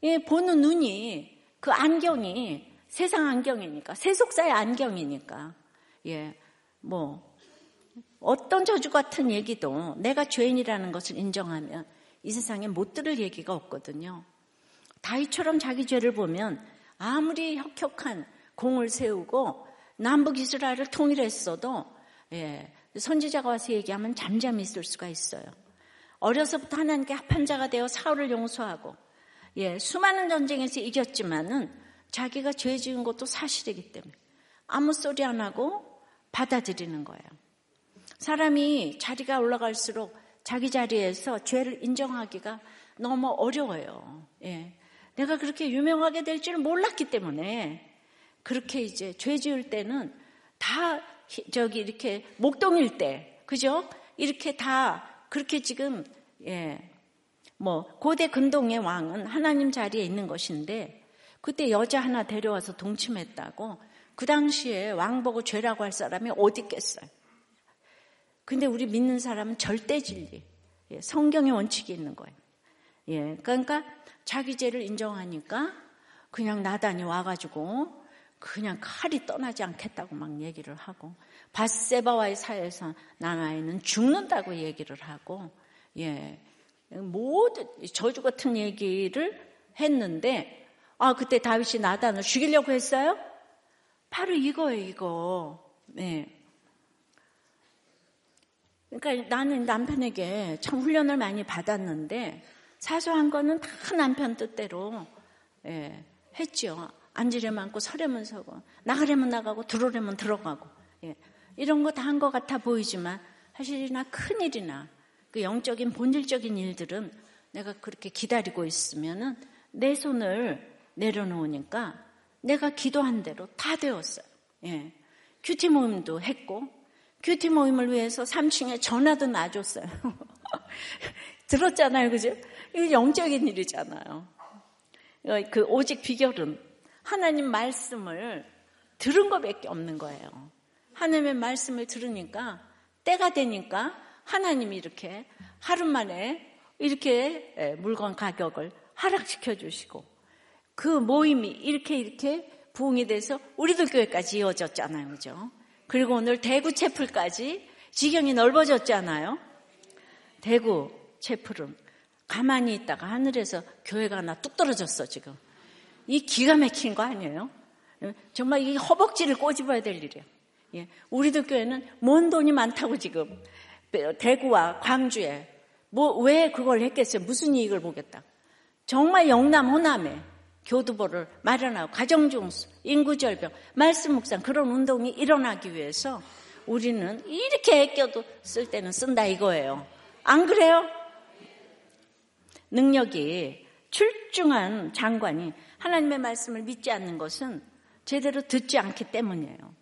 예, 보는 눈이 그 안경이 세상 안경이니까 세속사의 안경이니까 예, 뭐 어떤 저주 같은 얘기도 내가 죄인이라는 것을 인정하면 이 세상에 못 들을 얘기가 없거든요. 다윗처럼 자기 죄를 보면 아무리 혁혁한 공을 세우고 남북 이스라엘을 통일했어도 예, 선지자가 와서 얘기하면 잠잠히 있을 수가 있어요. 어려서부터 하나님께 합한 자가 되어 사울을 용서하고 예, 수많은 전쟁에서 이겼지만은 자기가 죄 지은 것도 사실이기 때문에 아무 소리 안 하고 받아들이는 거예요. 사람이 자리가 올라갈수록 자기 자리에서 죄를 인정하기가 너무 어려워요. 예. 내가 그렇게 유명하게 될 줄은 몰랐기 때문에 그렇게 이제 죄 지을 때는 다 저기 이렇게 목동일 때, 그죠? 이렇게 다 그렇게 지금, 예, 뭐, 고대 근동의 왕은 하나님 자리에 있는 것인데, 그때 여자 하나 데려와서 동침했다고, 그 당시에 왕 보고 죄라고 할 사람이 어디 있겠어요? 근데 우리 믿는 사람은 절대 진리, 예, 성경의 원칙이 있는 거예요. 예, 그러니까 자기 죄를 인정하니까 그냥 나단이 와가지고 그냥 칼이 떠나지 않겠다고 막 얘기를 하고 바세바와의 사이에서 나나이는 죽는다고 얘기를 하고 예 모든 저주 같은 얘기를 했는데 아 그때 다윗이 나단을 죽이려고 했어요? 바로 이거예요 이거 네. 그러니까 나는 남편에게 참 훈련을 많이 받았는데 사소한 거는 다 남편 뜻대로 예, 했죠. 앉으려면 앉고 서려면 서고 나가려면 나가고 들어오려면 들어가고 예. 이런 거 다 한 것 같아 보이지만 사실이나 큰 일이나 그 영적인 본질적인 일들은 내가 그렇게 기다리고 있으면은 내 손을 내려놓으니까 내가 기도한 대로 다 되었어요. 예. QT 모임도 했고 QT 모임을 위해서 3층에 전화도 놔줬어요. 들었잖아요, 그죠? 이거 영적인 일이잖아요. 어, 그 오직 비결은 하나님 말씀을 들은 것밖에 없는 거예요. 하나님의 말씀을 들으니까 때가 되니까 하나님이 이렇게 하루 만에 이렇게 물건 가격을 하락시켜 주시고 그 모임이 이렇게 이렇게 부흥이 돼서 우리들 교회까지 이어졌잖아요. 그죠? 그리고 오늘 대구 채플까지 지경이 넓어졌잖아요. 대구 채플은 가만히 있다가 하늘에서 교회가 하나 뚝 떨어졌어, 지금. 이 기가 막힌 거 아니에요? 정말 이 허벅지를 꼬집어야 될 일이에요. 예. 우리도 교회는 뭔 돈이 많다고 지금 대구와 광주에 뭐 왜 그걸 했겠어요? 무슨 이익을 보겠다. 정말 영남 호남에 교두보를 마련하고 가정중수, 인구절벽, 말씀 묵상 그런 운동이 일어나기 위해서 우리는 이렇게 애껴도 쓸 때는 쓴다 이거예요. 안 그래요? 능력이 출중한 장관이 하나님의 말씀을 믿지 않는 것은 제대로 듣지 않기 때문이에요.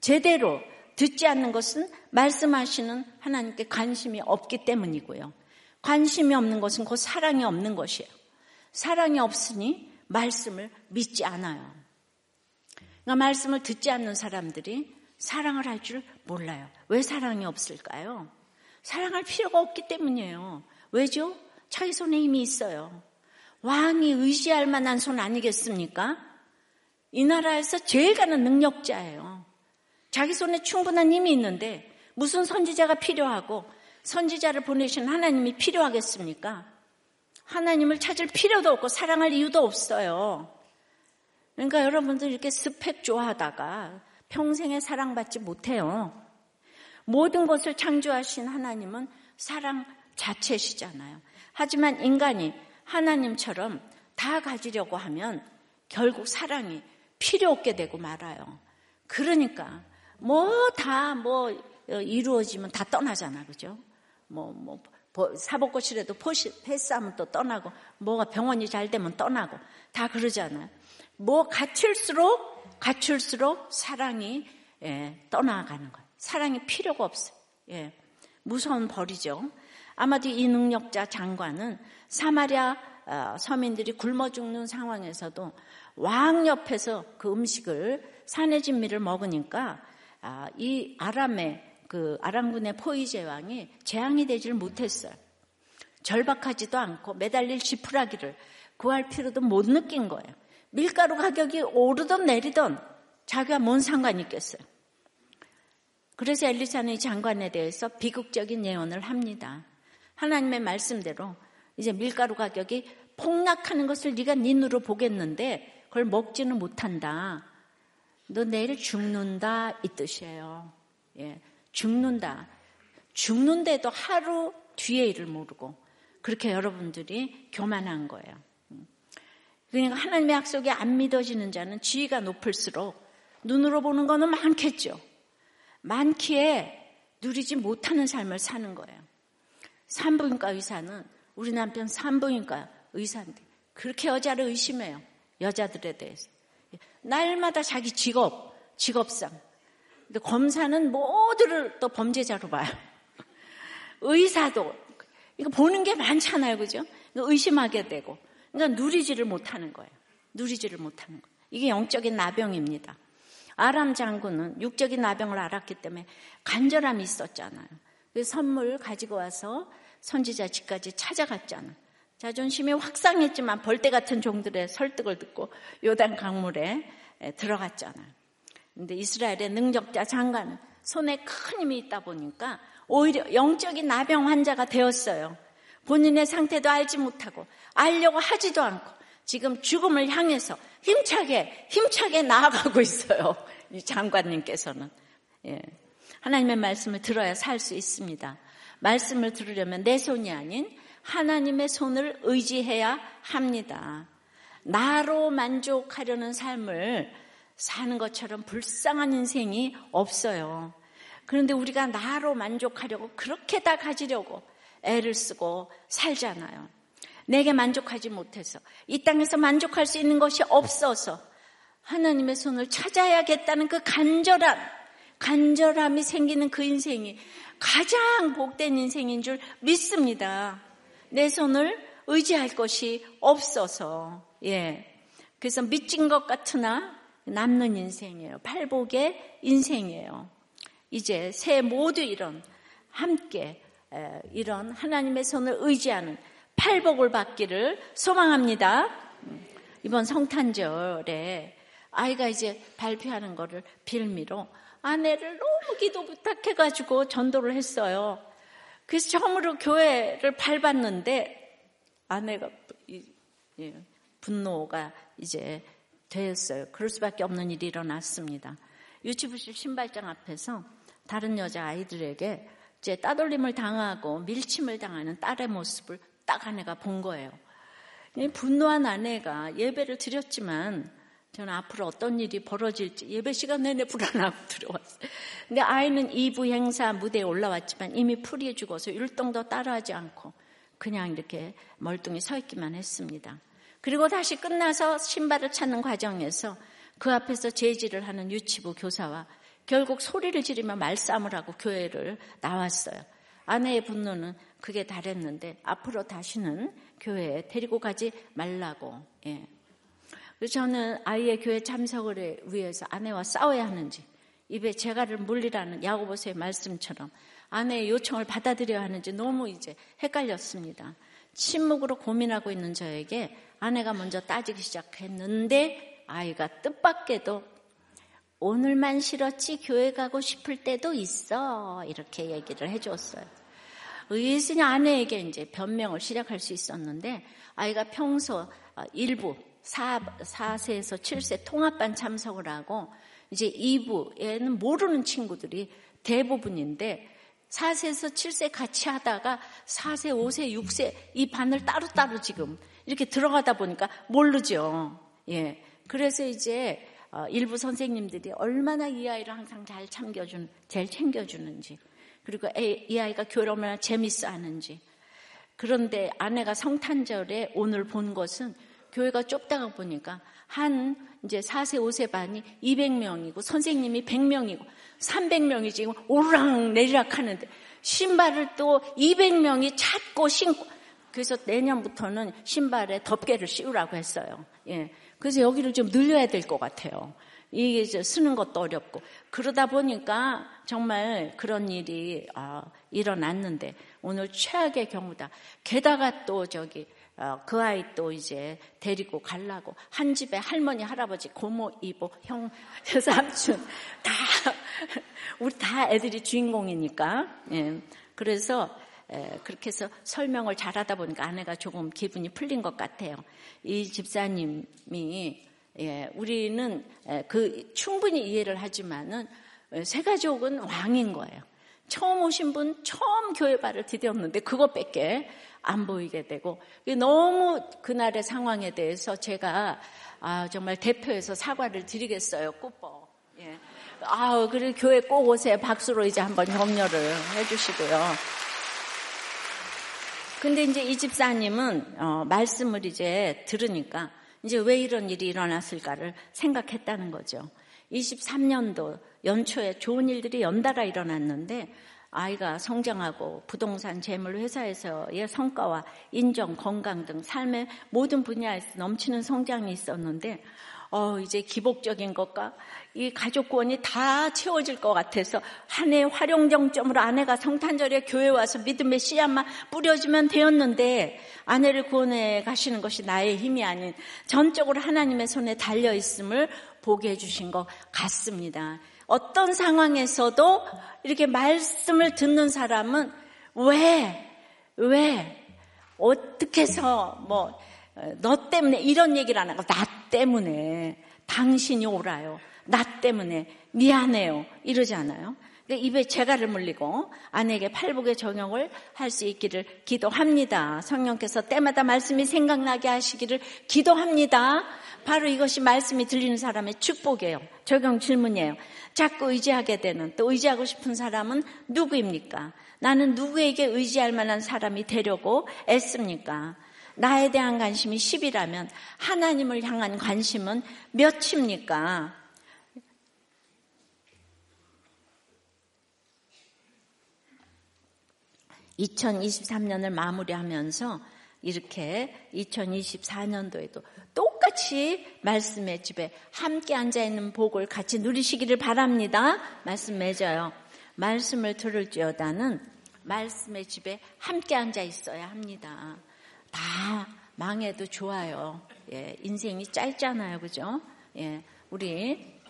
제대로 듣지 않는 것은 말씀하시는 하나님께 관심이 없기 때문이고요. 관심이 없는 것은 곧 사랑이 없는 것이에요. 사랑이 없으니 말씀을 믿지 않아요. 그러니까 말씀을 듣지 않는 사람들이 사랑을 할 줄 몰라요. 왜 사랑이 없을까요? 사랑할 필요가 없기 때문이에요. 왜죠? 자기 손에 힘이 있어요. 왕이 의지할 만한 손 아니겠습니까? 이 나라에서 제일 가는 능력자예요. 자기 손에 충분한 힘이 있는데 무슨 선지자가 필요하고 선지자를 보내신 하나님이 필요하겠습니까? 하나님을 찾을 필요도 없고 사랑할 이유도 없어요. 그러니까 여러분들 이렇게 스펙 좋아하다가 평생에 사랑받지 못해요. 모든 것을 창조하신 하나님은 사랑 자체시잖아요. 하지만 인간이 하나님처럼 다 가지려고 하면 결국 사랑이 필요 없게 되고 말아요. 그러니까 뭐 다뭐 뭐 이루어지면 다 떠나잖아, 그죠? 뭐, 뭐, 사법고시라도 패스하면 또 떠나고, 뭐가 병원이 잘 되면 떠나고, 다 그러잖아요. 뭐 갖출수록, 갖출수록 사랑이, 예, 떠나가는 거예요. 사랑이 필요가 없어요. 예. 무서운 벌이죠. 아마도 이 능력자 장관은 사마리아 어, 서민들이 굶어 죽는 상황에서도 왕 옆에서 그 음식을 산의 진미를 먹으니까 아, 이 아람의 그 아람군의 포이제 왕이 재앙이 되지를 못했어요. 절박하지도 않고 매달릴 지푸라기를 구할 필요도 못 느낀 거예요. 밀가루 가격이 오르던 내리던 자기가 뭔 상관이 있겠어요. 그래서 엘리사는 이 장관에 대해서 비극적인 예언을 합니다. 하나님의 말씀대로 이제 밀가루 가격이 폭락하는 것을 네가 네 눈으로 보겠는데 그걸 먹지는 못한다. 너 내일 죽는다 이 뜻이에요. 예. 죽는다. 죽는데도 하루 뒤에 일을 모르고 그렇게 여러분들이 교만한 거예요. 그러니까 하나님의 약속이 안 믿어지는 자는 지위가 높을수록 눈으로 보는 거는 많겠죠. 많기에 누리지 못하는 삶을 사는 거예요. 산부인과 의사는 우리 남편 산부인과 의사인데 그렇게 여자를 의심해요. 여자들에 대해서. 날마다 자기 직업, 직업상, 근데 검사는 모두를 또 범죄자로 봐요. 의사도 이거 보는 게 많잖아요, 그죠? 의심하게 되고, 그러니까 누리지를 못하는 거예요. 누리지를 못하는 거예요. 이게 영적인 나병입니다. 아람 장군은 육적인 나병을 알았기 때문에 간절함이 있었잖아요. 그 선물 가지고 와서 선지자 집까지 찾아갔잖아요. 자존심이 확상했지만 벌떼 같은 종들의 설득을 듣고 요단 강물에 들어갔잖아요. 근데 이스라엘의 능력자 장관은 손에 큰 힘이 있다 보니까 오히려 영적인 나병 환자가 되었어요. 본인의 상태도 알지 못하고 알려고 하지도 않고 지금 죽음을 향해서 힘차게 힘차게 나아가고 있어요. 이 장관님께서는 예. 하나님의 말씀을 들어야 살 수 있습니다. 말씀을 들으려면 내 손이 아닌 하나님의 손을 의지해야 합니다. 나로 만족하려는 삶을 사는 것처럼 불쌍한 인생이 없어요. 그런데 우리가 나로 만족하려고 그렇게 다 가지려고 애를 쓰고 살잖아요. 내게 만족하지 못해서 이 땅에서 만족할 수 있는 것이 없어서 하나님의 손을 찾아야겠다는 그 간절함, 간절함이 생기는 그 인생이 가장 복된 인생인 줄 믿습니다. 내 손을 의지할 것이 없어서, 예. 그래서 미친 것 같으나 남는 인생이에요. 팔복의 인생이에요. 이제 새 모두 이런 함께 이런 하나님의 손을 의지하는 팔복을 받기를 소망합니다. 음, 이번 성탄절에 아이가 이제 발표하는 거를 빌미로 아내를 너무 기도 부탁해가지고 전도를 했어요. 그래서 처음으로 교회를 밟았는데 아내가 분노가 이제 되었어요. 그럴 수밖에 없는 일이 일어났습니다. 유치부실 신발장 앞에서 다른 여자 아이들에게 이제 따돌림을 당하고 밀침을 당하는 딸의 모습을 딱 아내가 본 거예요. 분노한 아내가 예배를 드렸지만 저는 앞으로 어떤 일이 벌어질지 예배 시간 내내 불안하고 들어왔어요. 근데 아이는 2부 행사 무대에 올라왔지만 이미 풀이 죽어서 율동도 따라하지 않고 그냥 이렇게 멀뚱히 서 있기만 했습니다. 그리고 다시 끝나서 신발을 찾는 과정에서 그 앞에서 제지를 하는 유치부 교사와 결국 소리를 지르며 말싸움을 하고 교회를 나왔어요. 아내의 분노는 그게 달했는데 앞으로 다시는 교회에 데리고 가지 말라고. 예. 그래서 저는 아이의 교회 참석을 위해서 아내와 싸워야 하는지 입에 재갈을 물리라는 야고보서의 말씀처럼 아내의 요청을 받아들여야 하는지 너무 이제 헷갈렸습니다. 침묵으로 고민하고 있는 저에게 아내가 먼저 따지기 시작했는데 아이가 뜻밖에도 오늘만 싫었지 교회 가고 싶을 때도 있어 이렇게 얘기를 해줬어요. 의순이 아내에게 이제 변명을 시작할 수 있었는데 아이가 평소 어, 일부 4, 4세에서 7세 통합반 참석을 하고 이제 2부에는 모르는 친구들이 대부분인데 4세에서 7세 같이 하다가 4세, 5세, 6세 이 반을 따로따로 지금 이렇게 들어가다 보니까 모르죠. 예. 그래서 이제 어, 일부 선생님들이 얼마나 이 아이를 항상 잘 참겨준, 잘 챙겨주는지, 그리고 이 아이가 교회를 얼마나 재밌어 하는지. 그런데 아내가 성탄절에 오늘 본 것은 교회가 좁다가 보니까 한 이제 4세, 5세 반이 200명이고 선생님이 100명이고 300명이 지금 오르락 내리락 하는데 신발을 또 200명이 찾고 신고 그래서 내년부터는 신발에 덮개를 씌우라고 했어요. 예. 그래서 여기를 좀 늘려야 될 것 같아요. 이게 이제 쓰는 것도 어렵고 그러다 보니까 정말 그런 일이 아, 일어났는데 오늘 최악의 경우다. 게다가 또 저기 어, 그 아이 또 이제 데리고 가려고 한 집에 할머니, 할아버지, 고모, 이모, 형, 삼촌 다 우리 다 애들이 주인공이니까. 예. 그래서 그렇게 해서 설명을 잘하다 보니까 아내가 조금 기분이 풀린 것 같아요. 이 집사님이 예, 우리는 그 충분히 이해를 하지만은 세 가족은 왕인 거예요. 처음 오신 분 처음 교회 발을 디뎠는데 그것밖에 안 보이게 되고 너무 그날의 상황에 대해서 제가 아, 정말 대표해서 사과를 드리겠어요. 꾸뻐. 예. 아, 그래 교회 꼭 오세요. 박수로 이제 한번 격려를 해주시고요. 근데 이제 이 집사님은 어, 말씀을 이제 들으니까 이제 왜 이런 일이 일어났을까를 생각했다는 거죠. 23년도 연초에 좋은 일들이 연달아 일어났는데 아이가 성장하고 부동산 재물 회사에서의 성과와 인정, 건강 등 삶의 모든 분야에서 넘치는 성장이 있었는데 어, 이제 기복적인 것과 이 가족권이 다 채워질 것 같아서 한해 활용정점으로 아내가 성탄절에 교회 와서 믿음의 씨앗만 뿌려주면 되었는데 아내를 구원해 가시는 것이 나의 힘이 아닌 전적으로 하나님의 손에 달려 있음을 보게 해주신 것 같습니다. 어떤 상황에서도 이렇게 말씀을 듣는 사람은 왜, 왜, 어떻게 해서 뭐, 너 때문에 이런 얘기를 안 하고 나 때문에 당신이 오라요. 나 때문에 미안해요. 이러지 않아요? 입에 재갈을 물리고 아내에게 팔복의 정형을 할 수 있기를 기도합니다. 성령께서 때마다 말씀이 생각나게 하시기를 기도합니다. 바로 이것이 말씀이 들리는 사람의 축복이에요. 적용 질문이에요. 자꾸 의지하게 되는 또 의지하고 싶은 사람은 누구입니까? 나는 누구에게 의지할 만한 사람이 되려고 애씁니까? 나에 대한 관심이 10이라면 하나님을 향한 관심은 몇입니까? 2023년을 마무리하면서 이렇게 2024년도에도 똑같이 말씀의 집에 함께 앉아있는 복을 같이 누리시기를 바랍니다. 말씀 맺어요. 말씀을 들을지어다는 말씀의 집에 함께 앉아 있어야 합니다. 다 망해도 좋아요. 예, 인생이 짧잖아요. 그죠? 예, 우리,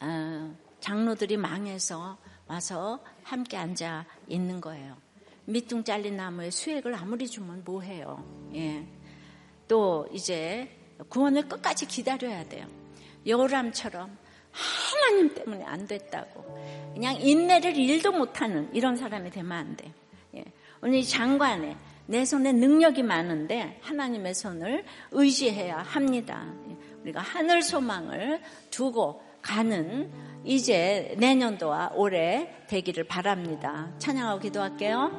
어, 장로들이 망해서 와서 함께 앉아 있는 거예요. 밑둥 잘린 나무에 수액을 아무리 주면 뭐해요. 예. 또 이제 구원을 끝까지 기다려야 돼요. 여람처럼 하나님 때문에 안 됐다고 그냥 인내를 일도 못하는 이런 사람이 되면 안 돼. 예. 오늘 이 장관에 내 손에 능력이 많은데 하나님의 손을 의지해야 합니다. 예. 우리가 하늘 소망을 두고 가는 이제 내년도와 올해 되기를 바랍니다. 찬양하고 기도할게요.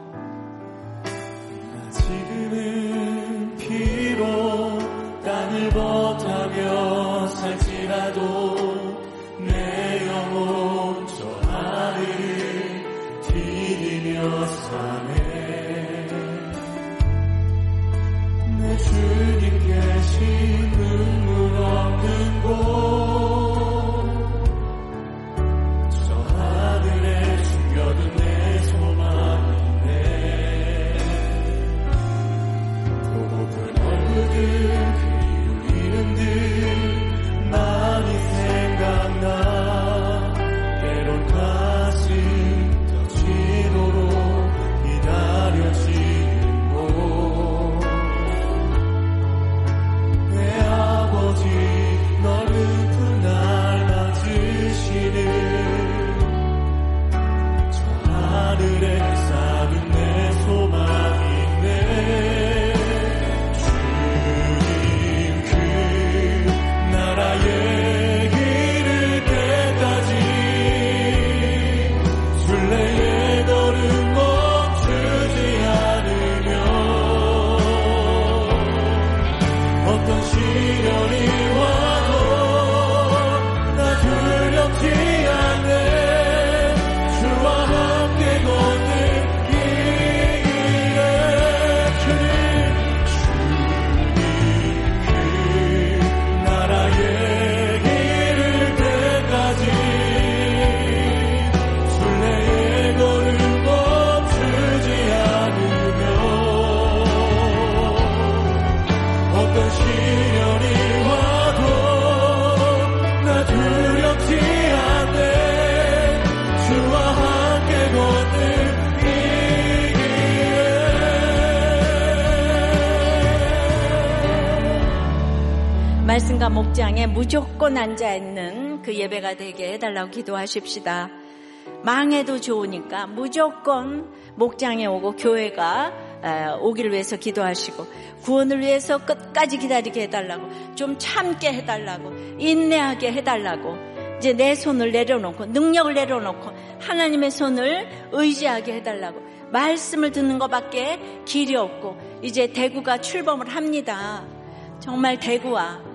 지금은 비록 땅을 버타 말씀과 목장에 무조건 앉아있는 그 예배가 되게 해달라고 기도하십시다. 망해도 좋으니까 무조건 목장에 오고 교회가 오기를 위해서 기도하시고 구원을 위해서 끝까지 기다리게 해달라고 좀 참게 해달라고 인내하게 해달라고 이제 내 손을 내려놓고 능력을 내려놓고 하나님의 손을 의지하게 해달라고 말씀을 듣는 것밖에 길이 없고 이제 대구가 출범을 합니다. 정말 대구와 예,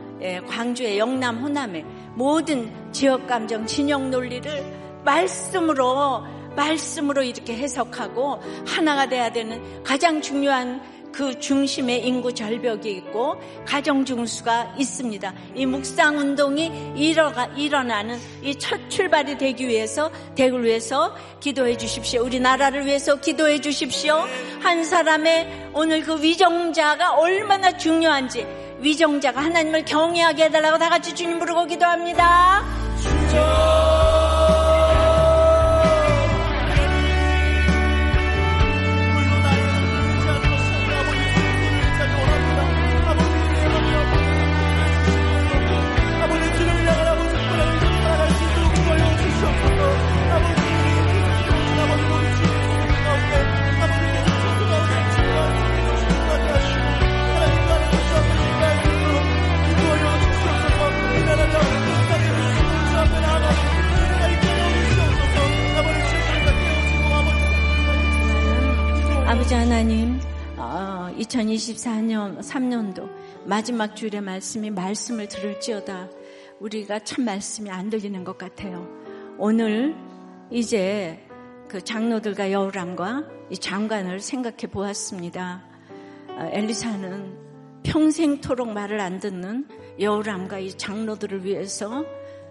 광주의 영남, 호남의 모든 지역 감정, 진영 논리를 말씀으로 말씀으로 이렇게 해석하고 하나가 돼야 되는 가장 중요한 그 중심에 인구 절벽이 있고 가정 중수가 있습니다. 이 묵상 운동이 일어가, 일어나는 이 첫 출발이 되기 위해서 대구를 위해서 기도해 주십시오. 우리 나라를 위해서 기도해 주십시오. 한 사람의 오늘 그 위정자가 얼마나 중요한지 위정자가 하나님을 경외하게 해달라고 다 같이 주님 부르고 기도합니다. 주여. 아버지 하나님, 2024년, 어, 3년도 마지막 주일의 말씀이 말씀을 들을지어다. 우리가 참 말씀이 안 들리는 것 같아요. 오늘 이제 그 장로들과 여우람과 이 장관을 생각해 보았습니다. 어, 엘리사는 평생토록 말을 안 듣는 여우람과 이 장로들을 위해서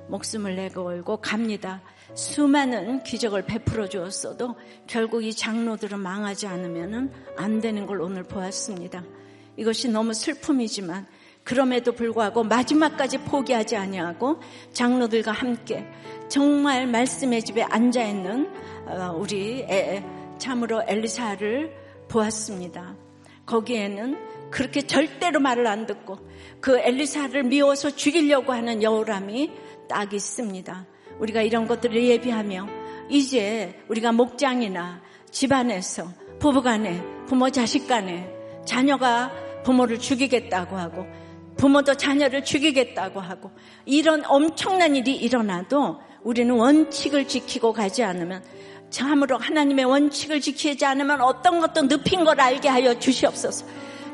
목숨을 내걸고 갑니다. 수많은 기적을 베풀어 주었어도 결국 이 장로들은 망하지 않으면 안 되는 걸 오늘 보았습니다. 이것이 너무 슬픔이지만 그럼에도 불구하고 마지막까지 포기하지 아니하고 장로들과 함께 정말 말씀의 집에 앉아 있는 어, 우리 참으로 엘리사를 보았습니다. 거기에는 그렇게 절대로 말을 안 듣고 그 엘리사를 미워서 죽이려고 하는 여우람이 딱 있습니다. 우리가 이런 것들을 예비하며 이제 우리가 목장이나 집안에서 부부간에 부모 자식간에 자녀가 부모를 죽이겠다고 하고 부모도 자녀를 죽이겠다고 하고 이런 엄청난 일이 일어나도 우리는 원칙을 지키고 가지 않으면 참으로 하나님의 원칙을 지키지 않으면 어떤 것도 늪인 걸 알게 하여 주시옵소서.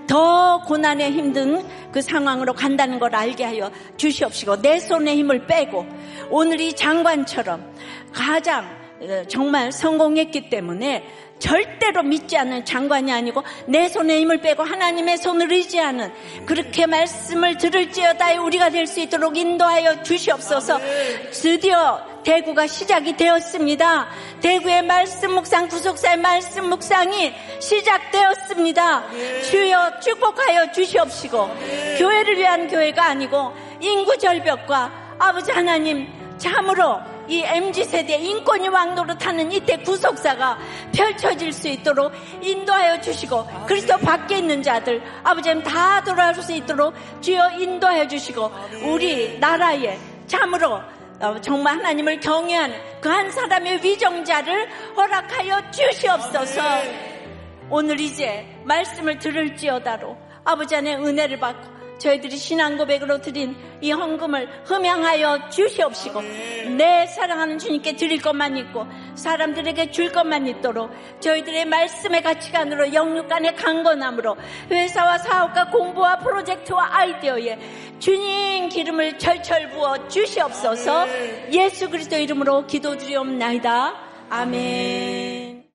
더 고난에 힘든 그 상황으로 간다는 걸 알게 하여 주시옵시고 내 손에 힘을 빼고 오늘 이 장관처럼 가장 어, 정말 성공했기 때문에 절대로 믿지 않는 장관이 아니고 내 손에 힘을 빼고 하나님의 손을 의지하는 그렇게 말씀을 들을지어다 우리가 될 수 있도록 인도하여 주시옵소서. 드디어 대구가 시작이 되었습니다. 대구의 말씀 묵상 구속사의 말씀 묵상이 시작되었습니다. 주여 축복하여 주시옵시고 교회를 위한 교회가 아니고 인구 절벽과 아버지 하나님 참으로 이 MZ세대 인권이 왕노릇하는 이때 구속사가 펼쳐질 수 있도록 인도하여 주시고 그리스도 밖에 있는 자들 아버지는 다 돌아올 수 있도록 주여 인도하여 주시고 우리 나라에 참으로 어, 정말 하나님을 경외하는 그 한 사람의 위정자를 허락하여 주시옵소서. 오늘 이제 말씀을 들을지어다로 아버지 안에 은혜를 받고 저희들이 신앙 고백으로 드린 이 헌금을 흠양하여 주시옵시고 내 사랑하는 주님께 드릴 것만 있고 사람들에게 줄 것만 있도록 저희들의 말씀의 가치관으로 영육간의 강건함으로 회사와 사업과 공부와 프로젝트와 아이디어에 주님 기름을 철철 부어 주시옵소서. 예수 그리스도 이름으로 기도드리옵나이다. 아멘